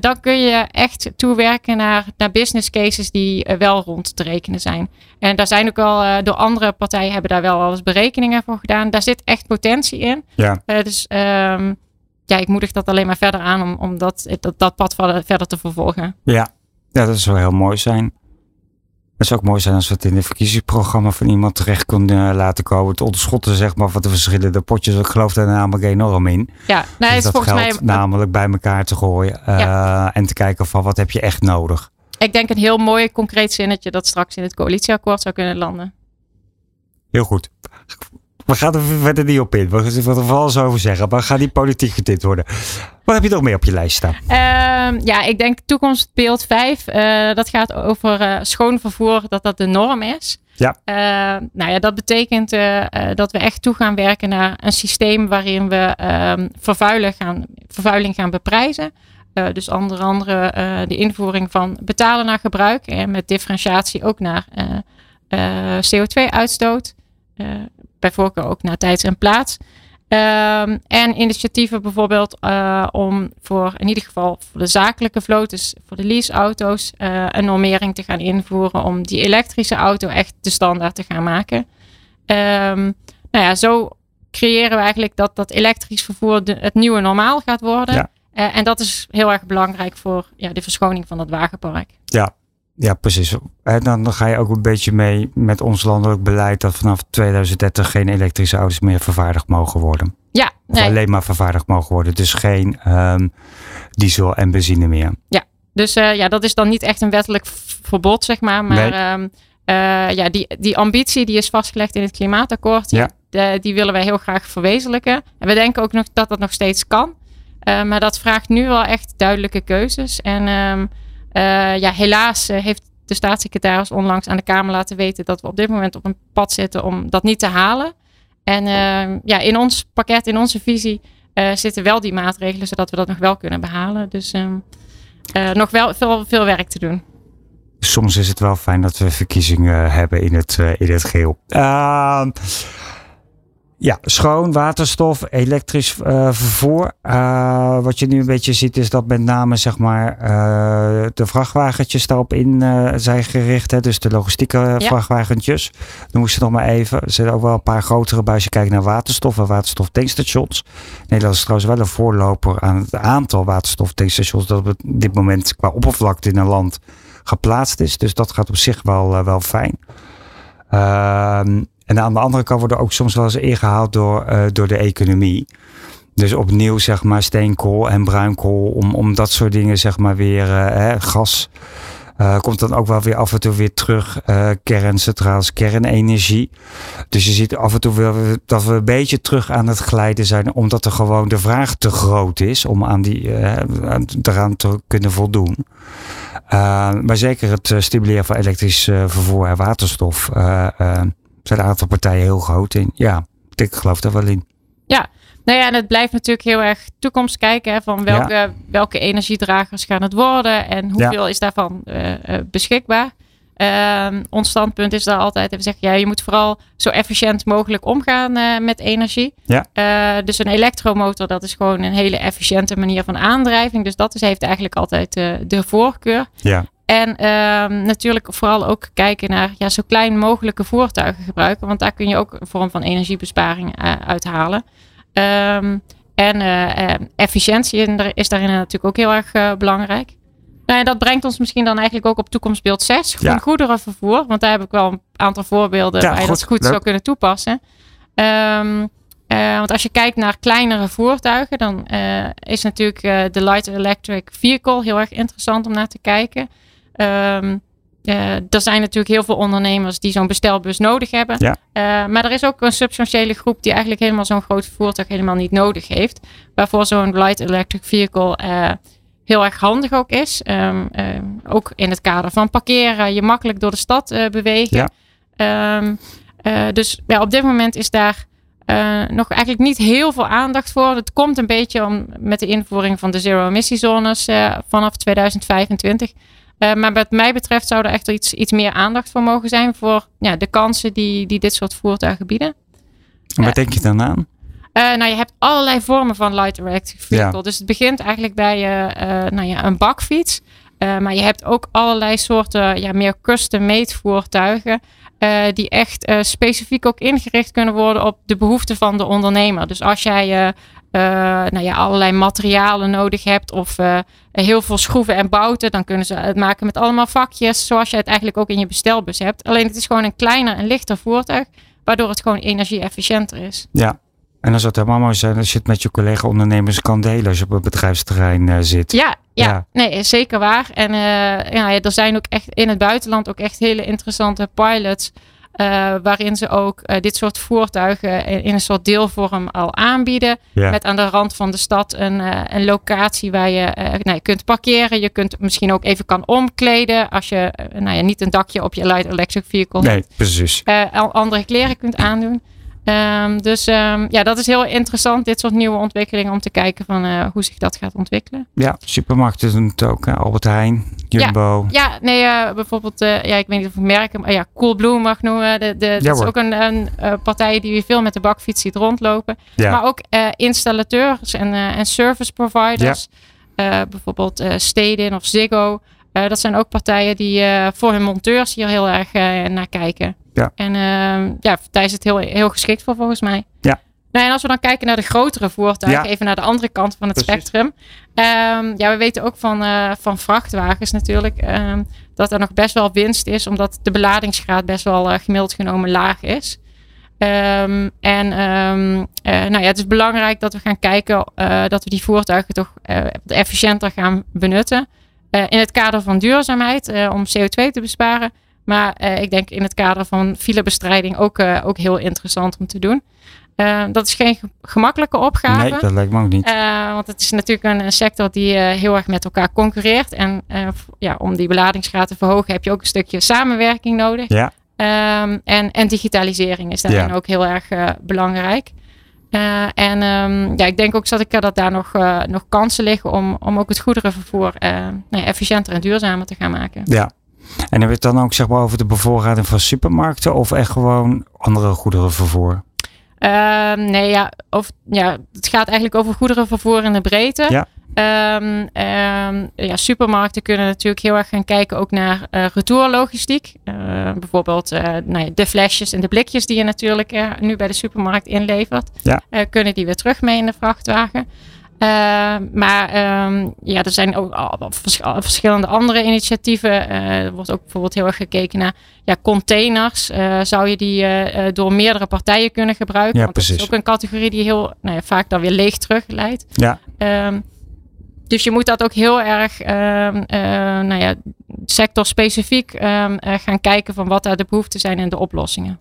Speaker 5: dan kun je echt toewerken naar, naar business cases die wel rond te rekenen zijn. En daar zijn ook eh, door andere partijen hebben daar wel al eens berekeningen voor gedaan. Daar zit echt potentie in.
Speaker 4: Ja.
Speaker 5: Dus ehm, ja, ik moedig dat alleen maar verder aan om, om dat, dat, dat pad verder, te vervolgen.
Speaker 4: Ja. ja, dat zou heel mooi zijn. Het zou ook mooi zijn als we het in het verkiezingsprogramma van iemand terecht kunnen eh, laten komen. Het ontschotten zeg maar van de verschillende potjes. Ik geloof daar namelijk enorm in.
Speaker 5: Ja, nou,
Speaker 4: Dus
Speaker 5: het
Speaker 4: dat
Speaker 5: volgens mij
Speaker 4: namelijk bij elkaar te gooien. eh, En te kijken van wat heb je echt nodig.
Speaker 5: ik denk een heel mooi concreet zinnetje dat straks in het coalitieakkoord zou kunnen landen.
Speaker 4: Heel goed. We gaan er verder niet op in. We gaan er vooral zo over zeggen. Maar ga niet politiek getint worden. Wat heb je nog meer op je lijst staan?
Speaker 5: Ehm, ja, ik denk toekomstbeeld 5. eh, dat gaat over eh, schoon vervoer, dat dat de norm is.
Speaker 4: Ja.
Speaker 5: Eh, nou ja, dat betekent eh, dat we echt toe gaan werken naar een systeem waarin we ehm, gaan, vervuiling gaan beprijzen. Dus onder andere de invoering van betalen naar gebruik en met differentiatie ook naar eh, CO2-uitstoot. Bij voorkeur ook naar tijds en plaats. Ehm, en initiatieven bijvoorbeeld eh, om voor in ieder geval voor de zakelijke vloot, dus voor de leaseauto's, eh een normering te gaan invoeren om die elektrische auto echt de standaard te gaan maken. Ehm, nou ja, zo creëren we eigenlijk dat dat elektrisch vervoer de, het nieuwe normaal gaat worden.
Speaker 4: Ja.
Speaker 5: Eh, en dat is heel erg belangrijk voor ja, de verschoning van dat wagenpark.
Speaker 4: Ja, ja precies. En dan, ga je ook een beetje mee met ons landelijk beleid dat vanaf 2030 geen elektrische auto's meer vervaardigd mogen worden.
Speaker 5: Ja,
Speaker 4: Of alleen maar vervaardigd mogen worden. Dus geen ehm, diesel en benzine meer.
Speaker 5: Dus eh, ja, dat is dan niet echt een wettelijk verbod, zeg maar. Maar
Speaker 4: Nee.
Speaker 5: ehm, eh, ja, die, die ambitie die is vastgelegd in het klimaatakkoord.
Speaker 4: Ja.
Speaker 5: de- die willen wij heel graag verwezenlijken. En we denken ook nog dat dat nog steeds kan. Eh, maar dat vraagt nu wel echt duidelijke keuzes. En ehm, eh, ja, helaas eh, heeft de staatssecretaris onlangs aan de Kamer laten weten dat we op dit moment op een pad zitten om dat niet te halen. En ehm, ja, in ons pakket, in onze visie, eh, zitten wel die maatregelen zodat we dat nog wel kunnen behalen. Dus ehm, eh, nog wel veel, veel werk te doen.
Speaker 4: Soms is het wel fijn dat we verkiezingen hebben in het, in het geel. Ja, schoon waterstof, elektrisch eh, vervoer. Eh, wat je nu een beetje ziet is dat met name zeg maar, eh, de vrachtwagentjes daarop in zijn gericht. Hè? Dus de logistieke vrachtwagentjes. Dan moest je nog maar even. Er zitten ook wel een paar grotere bij als je kijkt naar waterstof en waterstoftankstations. Nederland is trouwens wel een voorloper aan het aantal waterstoftankstations dat op dit moment qua oppervlakte in een land geplaatst is. Dus dat gaat op zich wel, wel fijn. Ehm, en aan de andere kant worden ook soms wel eens ingehaald door, eh, door de economie. Dus opnieuw zeg maar steenkool en bruinkool om, om dat soort dingen zeg maar weer eh, hè, gas. eh, komt dan ook wel weer af en toe weer terug. kerncentrales, kernenergie. Dus je ziet af en toe wel dat we een beetje terug aan het glijden zijn. Omdat er gewoon de vraag te groot is om aan die, aan- eraan te kunnen voldoen. Maar zeker het stimuleren van elektrisch vervoer en waterstof. Eh, eh, zijn een aantal partijen heel groot in. Ja, ik geloof daar wel in.
Speaker 5: Nou ja, en het blijft natuurlijk heel erg toekomst kijken. Hè, van welke, welke energiedragers gaan het worden en hoeveel is daarvan eh, eh, beschikbaar. Ehm, ons standpunt is daar altijd, we zeggen, ja, je moet vooral zo efficiënt mogelijk omgaan uh, met energie.
Speaker 4: Ja.
Speaker 5: Dus een elektromotor, dat is gewoon een hele efficiënte manier van aandrijving. Dus dat is, heeft eigenlijk altijd de voorkeur.
Speaker 4: Ja.
Speaker 5: En ehm, natuurlijk vooral ook kijken naar ja, zo klein mogelijke voertuigen gebruiken. Want daar kun je ook een vorm van energiebesparing uithalen. Um, en efficiëntie is daarin natuurlijk ook heel erg belangrijk. Nou, en dat brengt ons misschien dan eigenlijk ook op toekomstbeeld 6. Groen ja. goederenvervoer. Want daar heb ik wel een aantal voorbeelden ja, waar je dat goed leuk. zou kunnen toepassen. Um, uh, want als je kijkt naar kleinere voertuigen, dan is natuurlijk de Light Electric Vehicle heel erg interessant om naar te kijken. Um, er zijn natuurlijk heel veel ondernemers die zo'n bestelbus nodig hebben.
Speaker 4: Ja.
Speaker 5: maar er is ook een substantiële groep die eigenlijk helemaal zo'n groot voertuig helemaal niet nodig heeft. Waarvoor zo'n Light Electric Vehicle heel erg handig ook is. Um, ook in het kader van parkeren, je makkelijk door de stad uh, bewegen.
Speaker 4: Ja.
Speaker 5: Um, uh, dus ja, op dit moment is daar uh, nog eigenlijk niet heel veel aandacht voor. Het komt een beetje om, met de invoering van de zero-emissiezones vanaf 2025. Maar wat mij betreft zou er echt iets, iets meer aandacht voor mogen zijn voor ja, de kansen die, die dit soort voertuigen bieden.
Speaker 4: En wat denk je dan aan?
Speaker 5: Uh, nou, je hebt allerlei vormen van light electric vehicle. Dus het begint eigenlijk bij uh, nou ja, een bakfiets. maar je hebt ook allerlei soorten ja, meer custom-made voertuigen. die echt specifiek ook ingericht kunnen worden op de behoeften van de ondernemer. Dus als jij nou ja, allerlei materialen nodig hebt of heel veel schroeven en bouten, dan kunnen ze het maken met allemaal vakjes, zoals je het eigenlijk ook in je bestelbus hebt. Alleen het is gewoon een kleiner en lichter voertuig, waardoor het gewoon energie-efficiënter is.
Speaker 4: Ja, en dan zou het helemaal mooi zijn als je het met je collega-ondernemers kan delen als je op het bedrijfsterrein uh, zit.
Speaker 5: Ja, ja, ja, nee, zeker waar. En uh, ja, er zijn ook echt in het buitenland ook echt hele interessante pilots. Uh, waarin ze ook dit soort voertuigen in, in, een soort deelvorm al aanbieden.
Speaker 4: Ja.
Speaker 5: Met aan de rand van de stad een, een locatie waar je, nou, je kunt parkeren. Je kunt misschien ook even kan omkleden. Als je nou ja, niet een dakje op je light electric vehicle
Speaker 4: nee, precies.
Speaker 5: andere kleren kunt aandoen. Um, dus um, ja, dat is heel interessant, dit soort nieuwe ontwikkelingen, om te kijken van uh, hoe zich dat gaat ontwikkelen.
Speaker 4: Ja, supermarkten doen het ook. Hè? Albert Heijn, Jumbo.
Speaker 5: Ja, ja nee, uh, bijvoorbeeld, uh, ja, ik weet niet of ik merken, maar ja, Coolblue mag noemen. De, de, ja, dat is ook een, een partij die we veel met de bakfiets ziet rondlopen.
Speaker 4: Ja.
Speaker 5: Maar ook installateurs en, en service providers. Bijvoorbeeld Stedin of Ziggo. Dat zijn ook partijen die voor hun monteurs hier heel erg naar kijken.
Speaker 4: Ja.
Speaker 5: En uh, ja, daar is het heel, heel geschikt voor volgens mij.
Speaker 4: Ja.
Speaker 5: Nou, en als we dan kijken naar de grotere voertuigen,
Speaker 4: Ja.
Speaker 5: even naar de andere kant van het
Speaker 4: Precies.
Speaker 5: spectrum. Ehm, ja, we weten ook van, van vrachtwagens natuurlijk ehm, dat er nog best wel winst is, omdat de beladingsgraad best wel gemiddeld genomen laag is. Ehm, en ehm, eh, nou ja, het is belangrijk dat we gaan kijken eh, dat we die voertuigen toch eh, efficiënter gaan benutten. Eh, in het kader van duurzaamheid, eh, om CO2 te besparen. Maar eh, ik denk in het kader van filebestrijding ook, ook heel interessant om te doen. Dat is geen ge- gemakkelijke opgave.
Speaker 4: Nee, dat lijkt me ook niet.
Speaker 5: Want het is natuurlijk een, sector die heel erg met elkaar concurreert. En ja, om die beladingsgraad te verhogen heb je ook een stukje samenwerking nodig.
Speaker 4: Ja,
Speaker 5: Ehm, en, en digitalisering is daarin
Speaker 4: Ja.
Speaker 5: ook heel erg belangrijk. Eh, en ehm, ja, ik denk ook Zat dat daar nog, eh, nog kansen liggen om, om ook het goederenvervoer eh, nou efficiënter en duurzamer te gaan maken.
Speaker 4: ja. En hebben we het dan ook zeg maar over de bevoorrading van supermarkten of echt gewoon andere goederenvervoer?
Speaker 5: Ehm, nee, ja, of, ja, het gaat eigenlijk over goederenvervoer in de breedte.
Speaker 4: Ja.
Speaker 5: Ehm, ehm, ja, supermarkten kunnen natuurlijk heel erg gaan kijken ook naar eh retourlogistiek. Eh, bijvoorbeeld eh, nou ja, de flesjes en de blikjes die je natuurlijk nu bij de supermarkt inlevert.
Speaker 4: Ja.
Speaker 5: Kunnen die weer terug mee in de vrachtwagen. Eh, maar ehm, ja, er zijn ook al vers- al verschillende andere initiatieven. Er wordt ook bijvoorbeeld heel erg gekeken naar ja, containers. Zou je die door meerdere partijen kunnen gebruiken?
Speaker 4: Ja,
Speaker 5: Want dat
Speaker 4: precies.
Speaker 5: is ook een categorie die heel nou ja, vaak dan weer leeg terugleidt.
Speaker 4: Ja,
Speaker 5: Ehm, dus je moet dat ook heel erg ehm, eh, nou ja, sectorspecifiek ehm, eh, gaan kijken van wat daar de behoeften zijn en de oplossingen.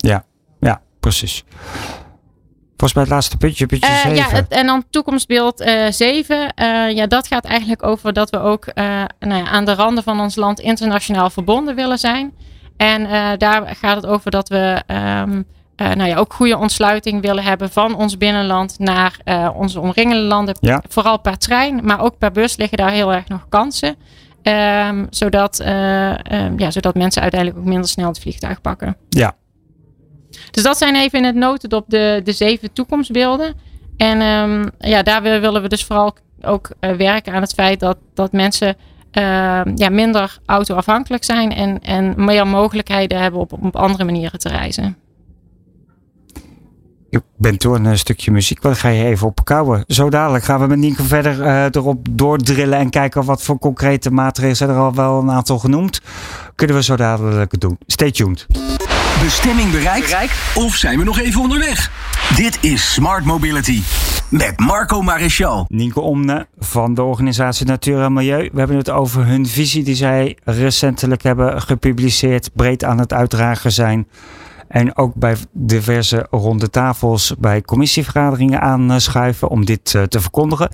Speaker 4: ja, precies. Volgens mij het laatste puntje, puntje 7.
Speaker 5: ja, het- en dan toekomstbeeld 7. ja, dat gaat eigenlijk over dat we ook nou ja, aan de randen van ons land internationaal verbonden willen zijn. En daar gaat het over dat we ehm, eh, nou ja, ook goede ontsluiting willen hebben van ons binnenland naar eh, onze omringende landen.
Speaker 4: Ja.
Speaker 5: Vooral per trein, maar ook per bus liggen daar heel erg nog kansen. Ehm, zodat, ehm, ja, zodat mensen uiteindelijk ook minder snel het vliegtuig pakken.
Speaker 4: Ja.
Speaker 5: Dus dat zijn even in het notendop de, de zeven toekomstbeelden. En ehm, ja, daar willen we dus vooral ook werken aan het feit dat, dat mensen ja, minder autoafhankelijk zijn en, en meer mogelijkheden hebben op, op andere manieren te reizen.
Speaker 4: Ik ben door een stukje muziek. Wat ga je even op kouwen? Zo dadelijk gaan we met Nienke verder uh, erop doordrillen en kijken wat voor concrete maatregelen zijn er al wel een aantal genoemd. Kunnen we zo dadelijk doen. Stay tuned.
Speaker 2: Bestemming bereikt? bereikt? Of zijn we nog even onderweg? Dit is Smart Mobility met Marco Maréchal.
Speaker 4: Nienke Omne van de organisatie Natuur en Milieu. We hebben het over hun visie die zij recentelijk hebben gepubliceerd, breed aan het uitdragen zijn. En ook bij diverse ronde tafels bij commissievergaderingen aanschuiven om dit eh, te verkondigen.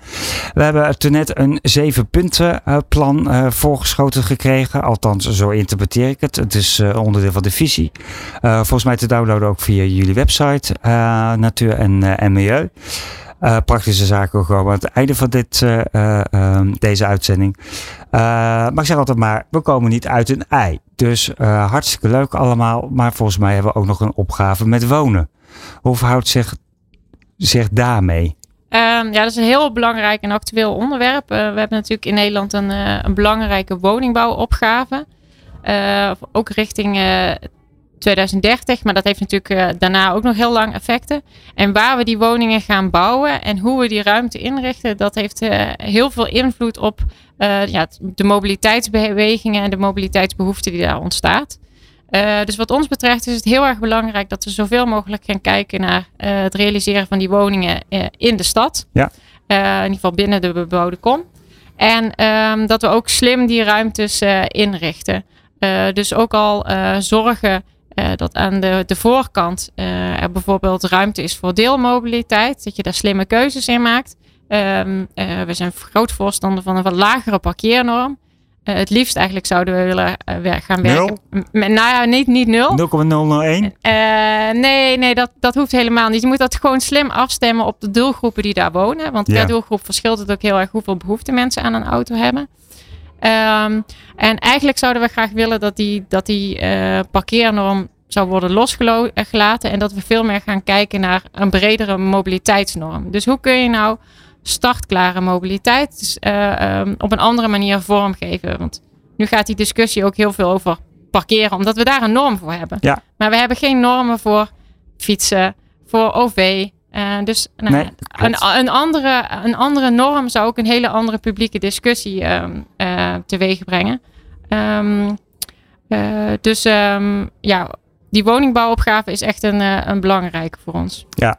Speaker 4: We hebben toen net een zeven punten eh, plan uh, voorgeschoten gekregen. Althans, zo interpreteer ik het. Het is onderdeel van de visie. volgens mij te downloaden ook via jullie website Natuur en, Milieu. Praktische zaken gewoon aan het einde van dit, uh, deze uitzending. maar ik zeg altijd maar, we komen niet uit een ei. Dus hartstikke leuk allemaal. Maar volgens mij hebben we ook nog een opgave met wonen. Hoe verhoudt zich, zich daarmee?
Speaker 5: Um, ja, dat is een heel belangrijk en actueel onderwerp. we hebben natuurlijk in Nederland een, een belangrijke woningbouwopgave. ook richting 2030. Maar dat heeft natuurlijk daarna ook nog heel lang effecten. En waar we die woningen gaan bouwen en hoe we die ruimte inrichten, dat heeft heel veel invloed op uh, ja, de mobiliteitsbewegingen en de mobiliteitsbehoeften die daar ontstaat. dus wat ons betreft is het heel erg belangrijk dat we zoveel mogelijk gaan kijken naar het realiseren van die woningen in de stad.
Speaker 4: Ja.
Speaker 5: in ieder geval binnen de bebouwde kom. En um, dat we ook slim die ruimtes inrichten. dus ook al zorgen dat aan de, de voorkant er bijvoorbeeld ruimte is voor deelmobiliteit. Dat je daar slimme keuzes in maakt. Um, uh, we zijn groot voorstander van een wat lagere parkeernorm. het liefst eigenlijk zouden we willen gaan werken. Met, nou ja, niet, niet nul.
Speaker 4: 0,001?
Speaker 5: nee, nee dat, dat hoeft helemaal niet. Je moet dat gewoon slim afstemmen op de doelgroepen die daar wonen. Want per doelgroep verschilt het ook heel erg hoeveel behoefte mensen aan een auto hebben. Um, en eigenlijk zouden we graag willen dat die, dat die parkeernorm zou worden losgelaten. En dat we veel meer gaan kijken naar een bredere mobiliteitsnorm. Dus hoe kun je nou startklare mobiliteit dus, uh, um, op een andere manier vormgeven? Want nu gaat die discussie ook heel veel over parkeren, omdat we daar een norm voor hebben.
Speaker 4: Ja.
Speaker 5: Maar we hebben geen normen voor fietsen, voor OV, uh, dus nou, nee, een, een, andere, een andere norm zou ook een hele andere publieke discussie um, uh, teweeg brengen. Um, uh, dus ja, die woningbouwopgave is echt een, een belangrijke voor ons.
Speaker 4: Ja,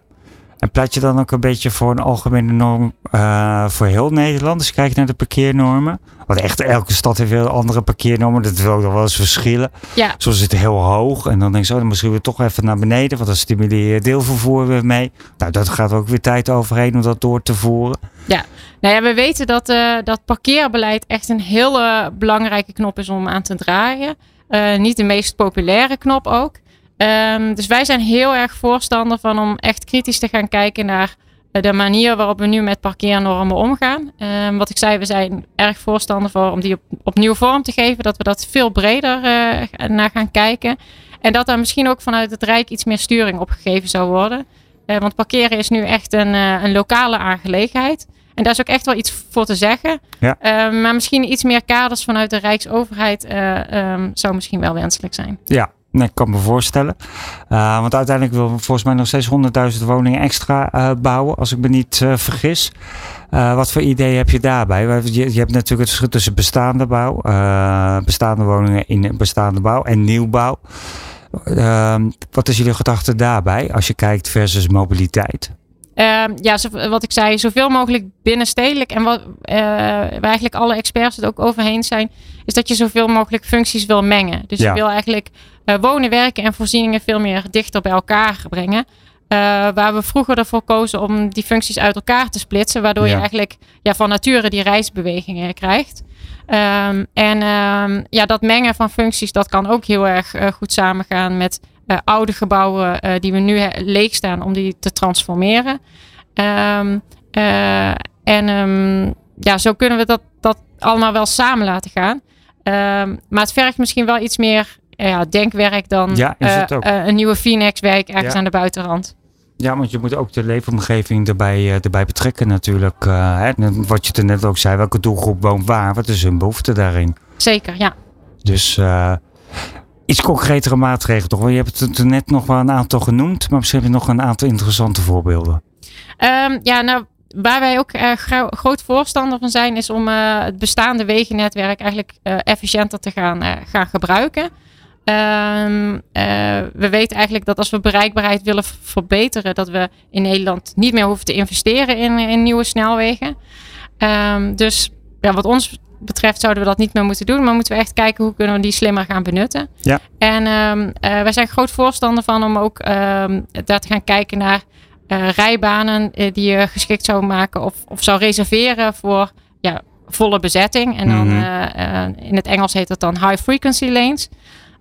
Speaker 4: en pleit je dan ook een beetje voor een algemene norm uh, voor heel Nederland? Dus kijk naar de parkeernormen. Want echt elke stad heeft weer andere parkeernormen. Dat wil ook nog wel eens verschillen.
Speaker 5: Ja.
Speaker 4: Soms is het heel hoog. En dan denk je zo, dan misschien we toch even naar beneden. Want dan stimuleer je deelvervoer weer mee. Nou, dat gaat ook weer tijd overheen om dat door te voeren.
Speaker 5: Ja, nou ja, we weten dat, uh, dat parkeerbeleid echt een hele belangrijke knop is om aan te draaien. Uh, niet de meest populaire knop ook. Um, dus wij zijn heel erg voorstander van om echt kritisch te gaan kijken naar eh, de manier waarop we nu met parkeernormen omgaan. Um, wat ik zei, we zijn erg voorstander voor om die op, opnieuw vorm te geven. Dat we dat veel breder uh, naar gaan kijken. En dat daar misschien ook vanuit het Rijk iets meer sturing op gegeven zou worden. Uh, want parkeren is nu echt een, een lokale aangelegenheid. En daar is ook echt wel iets voor te zeggen.
Speaker 4: Ja.
Speaker 5: Uh, maar misschien iets meer kaders vanuit de Rijksoverheid um, zou misschien wel wenselijk zijn.
Speaker 4: Ja, Nee, ik kan me voorstellen. Uh, want uiteindelijk willen we volgens mij nog steeds 100.000 woningen extra uh, bouwen, als ik me niet uh, vergis. wat voor idee heb je daarbij? Je, je, hebt natuurlijk het verschil tussen bestaande bouw, bestaande woningen in bestaande bouw en nieuwbouw. Ehm, wat is jullie gedachte daarbij als je kijkt versus mobiliteit?
Speaker 5: Uh, ja, wat ik zei, zoveel mogelijk binnenstedelijk. En wat, uh, waar eigenlijk alle experts het ook overheen zijn, is dat je zoveel mogelijk functies wil mengen. Dus je wil eigenlijk wonen, werken en voorzieningen veel meer dichter bij elkaar brengen. Uh, waar we vroeger ervoor kozen om die functies uit elkaar te splitsen, waardoor ja. je eigenlijk ja, van nature die reisbewegingen krijgt. Um, en um, ja, dat mengen van functies, dat kan ook heel erg goed samengaan met uh, oude gebouwen uh, die we nu leeg staan om die te transformeren. Um, uh, en ja, zo kunnen we dat, dat allemaal wel samen laten gaan. Ehm, maar het vergt misschien wel iets meer ja, denkwerk dan
Speaker 4: Ja, het ook.
Speaker 5: een nieuwe Phoenix-wijk ergens
Speaker 4: Ja.
Speaker 5: aan de buitenrand.
Speaker 4: Ja, want je moet ook de leefomgeving erbij, eh, erbij betrekken natuurlijk. eh, hè. Wat je er net ook zei, welke doelgroep woont waar? Wat is hun behoefte daarin?
Speaker 5: Zeker, ja.
Speaker 4: Dus eh, iets concretere maatregelen toch? Want je hebt het er net nog wel een aantal genoemd, maar misschien heb je nog een aantal interessante voorbeelden.
Speaker 5: Ehm, ja, nou, waar wij ook eh, gro- groot voorstander van zijn, is om eh, het bestaande wegennetwerk eigenlijk eh, efficiënter te gaan, eh, gaan gebruiken. Ehm, eh, we weten eigenlijk dat als we bereikbaarheid willen verbeteren, dat we in Nederland niet meer hoeven te investeren in, in nieuwe snelwegen. Ehm, dus ja, wat ons betreft zouden we dat niet meer moeten doen, maar moeten we echt kijken hoe kunnen we die slimmer gaan benutten.
Speaker 4: Ja.
Speaker 5: En eh, wij zijn groot voorstander van om ook daar te gaan kijken naar eh, rijbanen die je geschikt zou maken of, of zou reserveren voor ja, volle bezetting. En dan
Speaker 4: Mhm.
Speaker 5: in het Engels heet dat dan high frequency lanes.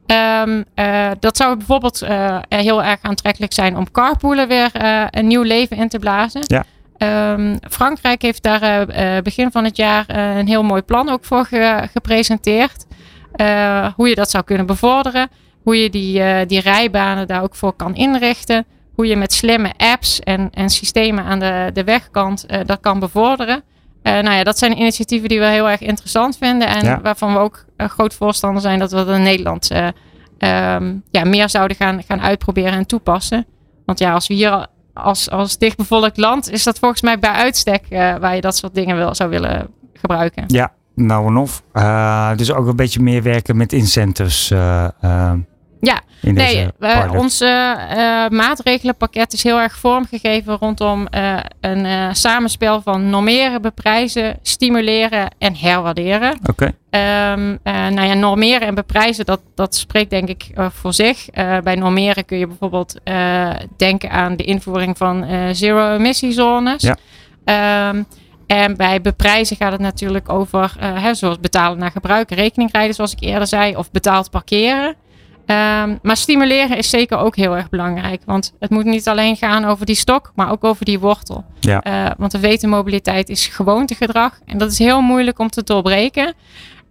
Speaker 5: Ehm, eh, dat zou bijvoorbeeld eh, heel erg aantrekkelijk zijn om carpoolen weer eh, een nieuw leven in te blazen.
Speaker 4: Ja.
Speaker 5: Ehm, Frankrijk heeft daar begin van het jaar een heel mooi plan ook voor ge- gepresenteerd. Hoe je dat zou kunnen bevorderen. Hoe je die, die rijbanen daar ook voor kan inrichten. Hoe je met slimme apps en, en systemen aan de, de wegkant dat kan bevorderen. Eh, nou ja, dat zijn initiatieven die we heel erg interessant vinden. En
Speaker 4: Ja.
Speaker 5: waarvan we ook een groot voorstander zijn dat we dat in Nederland eh, ehm, ja, meer zouden gaan, gaan uitproberen en toepassen. Want ja, als we hier als, als dichtbevolkt land, is dat volgens mij bij uitstek eh, waar je dat soort dingen wil, zou willen gebruiken.
Speaker 4: Ja, nou en of. Eh, dus ook een beetje meer werken met incentives. eh, eh,
Speaker 5: Ja,
Speaker 4: in
Speaker 5: Nee, ons eh, maatregelenpakket is heel erg vormgegeven rondom eh, een eh, samenspel van normeren, beprijzen, stimuleren en herwaarderen.
Speaker 4: Oké,
Speaker 5: Ehm, eh, nou ja, normeren en beprijzen, dat, dat spreekt denk ik voor zich. Bij normeren kun je bijvoorbeeld denken aan de invoering van zero-emissiezones.
Speaker 4: Ja.
Speaker 5: Ehm, en bij beprijzen gaat het natuurlijk over, hè, zoals betalen naar gebruik, rekening rijden, zoals ik eerder zei, of betaald parkeren. Ehm, maar stimuleren is zeker ook heel erg belangrijk. Want het moet niet alleen gaan over die stok, maar ook over die wortel.
Speaker 4: Ja.
Speaker 5: Eh, want we weten, mobiliteit is gewoontegedrag. En dat is heel moeilijk om te doorbreken.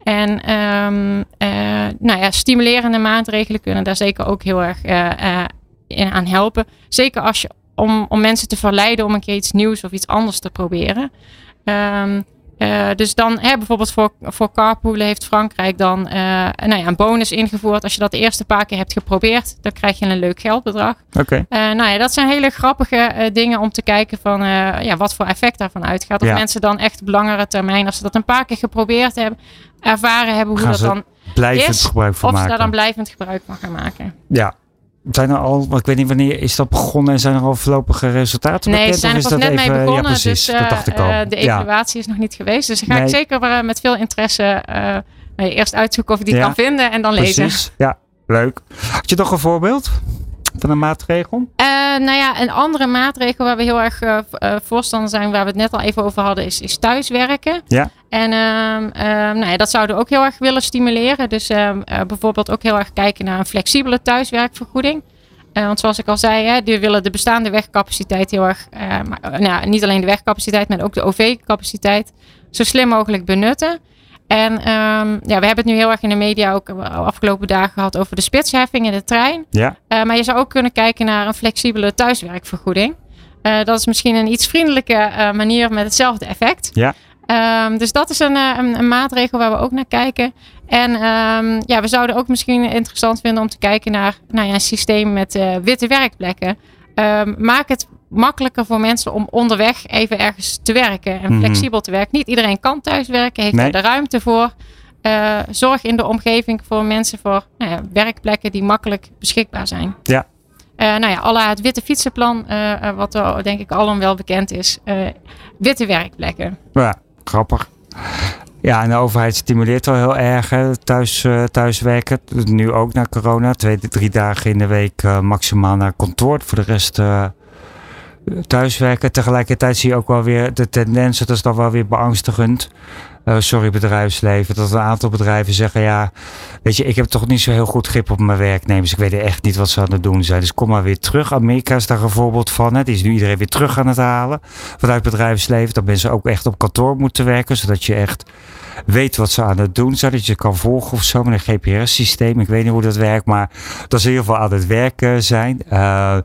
Speaker 5: En ehm, eh, nou ja, stimulerende maatregelen kunnen daar zeker ook heel erg eh, in aan helpen. Zeker als je, om, om mensen te verleiden om een keer iets nieuws of iets anders te proberen. Ehm, eh, dus dan hè, bijvoorbeeld voor, voor carpoolen heeft Frankrijk dan eh, nou ja, een bonus ingevoerd. Als je dat de eerste paar keer hebt geprobeerd, dan krijg je een leuk geldbedrag.
Speaker 4: oké.
Speaker 5: Eh, nou ja, dat zijn hele grappige dingen om te kijken van ja, wat voor effect daarvan uitgaat. Of
Speaker 4: Ja.
Speaker 5: mensen dan echt op langere termijn, als ze dat een paar keer geprobeerd hebben, ervaren hebben hoe
Speaker 4: Gaan
Speaker 5: dat dan
Speaker 4: Blijvend
Speaker 5: is,
Speaker 4: gebruik van
Speaker 5: of ze daar dan blijvend gebruik van gaan maken.
Speaker 4: Ja. Zijn er al, ik weet niet wanneer is dat begonnen en zijn er al voorlopige resultaten
Speaker 5: Nee,
Speaker 4: bekend?
Speaker 5: ze zijn er pas net mee
Speaker 4: even-
Speaker 5: begonnen,
Speaker 4: Ja, precies.
Speaker 5: dus eh,
Speaker 4: dat
Speaker 5: eh, de
Speaker 4: ja.
Speaker 5: evaluatie is nog niet geweest. Dus ga
Speaker 4: Nee.
Speaker 5: ik zeker eh, met veel interesse eerst uitzoeken of ik die
Speaker 4: Ja,
Speaker 5: kan vinden en dan lezen.
Speaker 4: Precies, ja, leuk. Had je nog een voorbeeld van een maatregel?
Speaker 5: Nou ja, een andere maatregel waar we heel erg voorstander zijn, waar we het net al even over hadden, is, is thuiswerken.
Speaker 4: Ja.
Speaker 5: En ehm, ehm, nou ja, dat zouden we ook heel erg willen stimuleren. Dus ehm, eh, bijvoorbeeld ook heel erg kijken naar een flexibele thuiswerkvergoeding. Eh, want zoals ik al zei, hè, die willen de bestaande wegcapaciteit heel erg, eh, maar, eh, nou, ja, niet alleen de wegcapaciteit, maar ook de OV-capaciteit, zo slim mogelijk benutten. En ja, we hebben het nu heel erg in de media ook de afgelopen dagen gehad over de spitsheffing in de trein.
Speaker 4: Ja,
Speaker 5: Uh, maar je zou ook kunnen kijken naar een flexibele thuiswerkvergoeding. Dat is misschien een iets vriendelijke manier met hetzelfde effect.
Speaker 4: Ja.
Speaker 5: Um, dus dat is een, een, een, maatregel waar we ook naar kijken. En um, ja, we zouden ook misschien interessant vinden om te kijken naar nou ja, een systeem met uh, witte werkplekken. Um, maak het makkelijker voor mensen om onderweg even ergens te werken en
Speaker 4: Mhm.
Speaker 5: flexibel te werken. Niet iedereen kan thuiswerken, heeft
Speaker 4: Nee.
Speaker 5: er de ruimte voor. Uh, zorg in de omgeving voor mensen voor nou ja, werkplekken die makkelijk beschikbaar zijn.
Speaker 4: Ja.
Speaker 5: Uh, nou ja, alla het witte fietsenplan, wat denk ik alom wel bekend is. Witte werkplekken.
Speaker 4: ja, grappig. Ja, en de overheid stimuleert wel heel erg thuis, uh, thuiswerken. Nu ook na corona. Twee, drie dagen in de week uh, maximaal naar kantoor. Voor de rest uh, thuiswerken. Tegelijkertijd zie je ook wel weer de tendensen. Dat is dan wel weer beangstigend. Sorry bedrijfsleven, dat een aantal bedrijven zeggen, ja, weet je, ik heb toch niet zo heel goed grip op mijn werknemers. Ik weet echt niet wat ze aan het doen zijn. Dus kom maar weer terug. Amerika is daar een voorbeeld van. Hè. Die is nu iedereen weer terug aan het halen vanuit bedrijfsleven. Dat mensen ook echt op kantoor moeten werken, zodat je echt weet wat ze aan het doen zijn. Dat je kan volgen of zo met een GPS-systeem. Ik weet niet hoe dat werkt, maar dat ze ieder geval aan het werken zijn. Uh,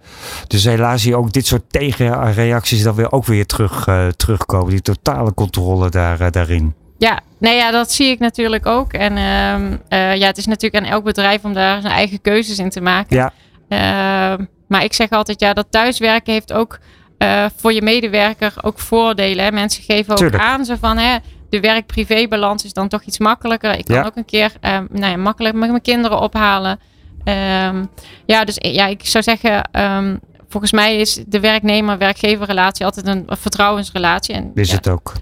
Speaker 4: dus helaas zie je ook dit soort tegenreacties dan weer ook weer terug, uh, terugkomen. Die totale controle daar, uh, daarin.
Speaker 5: Ja, nee, ja, dat zie ik natuurlijk ook. En uh, ja, het is natuurlijk aan elk bedrijf om daar zijn eigen keuzes in te maken. Ja. Uh, maar ik zeg altijd, ja, dat thuiswerken heeft ook uh, voor je medewerker ook voordelen. Hè. Mensen geven ook Tuurlijk. aan zo van, hè, de werk-privé-balans is dan toch iets makkelijker. Ik kan ja. ook een keer um, nou ja, makkelijk met mijn kinderen ophalen. Um, ja, dus ja, ik zou zeggen, um, volgens mij is de werknemer-werkgever relatie altijd een, een vertrouwensrelatie. En,
Speaker 4: is
Speaker 5: ja,
Speaker 4: het ook.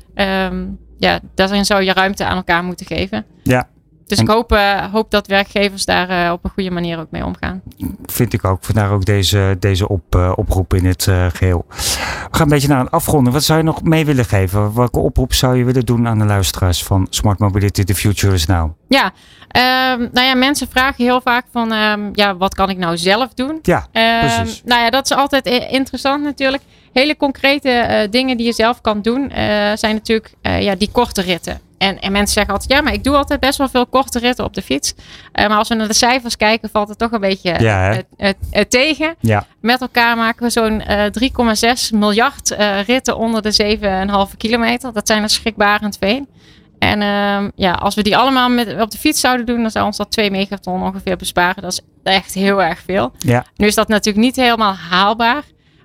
Speaker 5: ja, daarin zou je ruimte aan elkaar moeten geven.
Speaker 4: Ja,
Speaker 5: dus ik hoop, uh, hoop dat werkgevers daar uh, op een goede manier ook mee omgaan.
Speaker 4: Vind ik ook. Vandaar ook deze, deze op, uh, oproep in het geheel. We gaan een beetje naar een afronden. Wat zou je nog mee willen geven? Welke oproep zou je willen doen aan de luisteraars van Smart Mobility The Future is Now?
Speaker 5: Ja, um, nou ja, mensen vragen heel vaak van, um, ja, wat kan ik nou zelf doen?
Speaker 4: Ja, um, precies.
Speaker 5: Nou ja, dat is altijd interessant natuurlijk. Hele concrete dingen die je zelf kan doen, zijn natuurlijk ja, die korte ritten. En, en mensen zeggen altijd, ja, maar ik doe altijd best wel veel korte ritten op de fiets. Uh, maar als we naar de cijfers kijken, valt het toch een beetje ja, uh, uh, tegen.
Speaker 4: Ja.
Speaker 5: Met elkaar maken we zo'n 3,6 miljard ritten onder de 7,5 kilometer. Dat zijn er schrikbarend veel. En ehm, ja, als we die allemaal met, op de fiets zouden doen, dan zou ons dat 2 megaton ongeveer besparen. Dat is echt heel erg veel.
Speaker 4: Ja.
Speaker 5: Nu is dat natuurlijk niet helemaal haalbaar.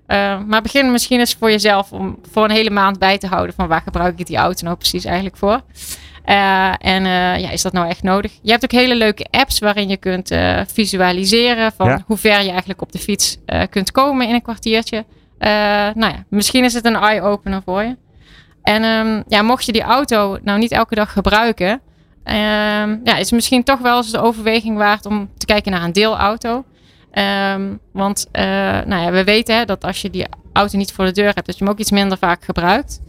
Speaker 5: Uh, maar begin misschien eens voor jezelf om voor een hele maand bij te houden van waar gebruik ik die auto nou precies eigenlijk voor. Uh, en uh, ja, is dat nou echt nodig? Je hebt ook hele leuke apps waarin je kunt visualiseren van ja. hoe ver je eigenlijk op de fiets kunt komen in een kwartiertje. nou ja, misschien is het een eye-opener voor je. En um, ja, mocht je die auto nou niet elke dag gebruiken, ehm, ja, is het misschien toch wel eens de overweging waard om te kijken naar een deelauto. Um, want uh, nou ja, we weten hè, dat als je die auto niet voor de deur hebt, dat je hem ook iets minder vaak gebruikt.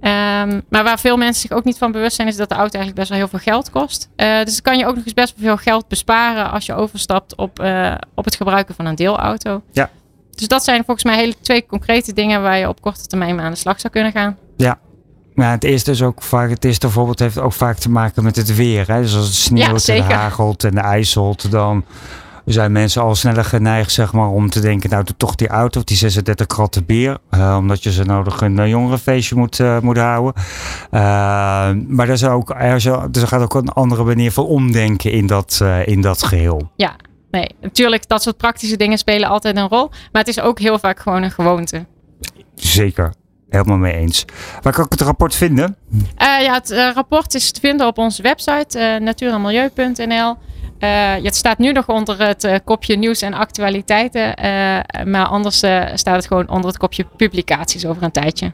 Speaker 5: Um, maar waar veel mensen zich ook niet van bewust zijn, is dat de auto eigenlijk best wel heel veel geld kost. Uh, dus dan kan je ook nog eens best wel veel geld besparen als je overstapt op, uh, op het gebruiken van een deelauto.
Speaker 4: Ja.
Speaker 5: Dus dat zijn volgens mij hele twee concrete dingen waar je op korte termijn mee aan de slag zou kunnen gaan.
Speaker 4: Ja, ja, het eerste is ook vaak, het eerste bijvoorbeeld heeft ook vaak te maken met het weer. Hè? Dus als het sneeuwt ja, en hagelt en ijzelt, dan zijn mensen al sneller geneigd zeg maar, om te denken, nou toch die auto, die 36 kratten bier. Uh, omdat je ze nodig een uh, jongerenfeestje moet, uh, moet houden. maar er, is ook, er, is, er gaat ook een andere manier van omdenken in dat, in dat geheel.
Speaker 5: Ja, nee, natuurlijk dat soort praktische dingen spelen altijd een rol. Maar het is ook heel vaak gewoon een gewoonte.
Speaker 4: Zeker. Helemaal mee eens. Waar kan ik het rapport vinden?
Speaker 5: ja, het rapport is te vinden op onze website natuur en milieu.nl. Uh, het staat nu nog onder het uh, kopje nieuws en actualiteiten. Uh, maar anders staat het gewoon onder het kopje publicaties over een tijdje.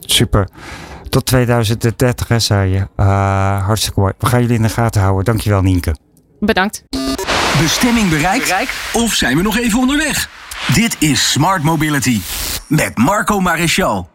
Speaker 4: Super. Tot 2030, hè, zei je. hartstikke mooi. We gaan jullie in de gaten houden. Dankjewel, Nienke.
Speaker 5: Bedankt.
Speaker 2: Bestemming bereikt? bereikt? Of zijn we nog even onderweg? Dit is Smart Mobility met Marco Maréchal.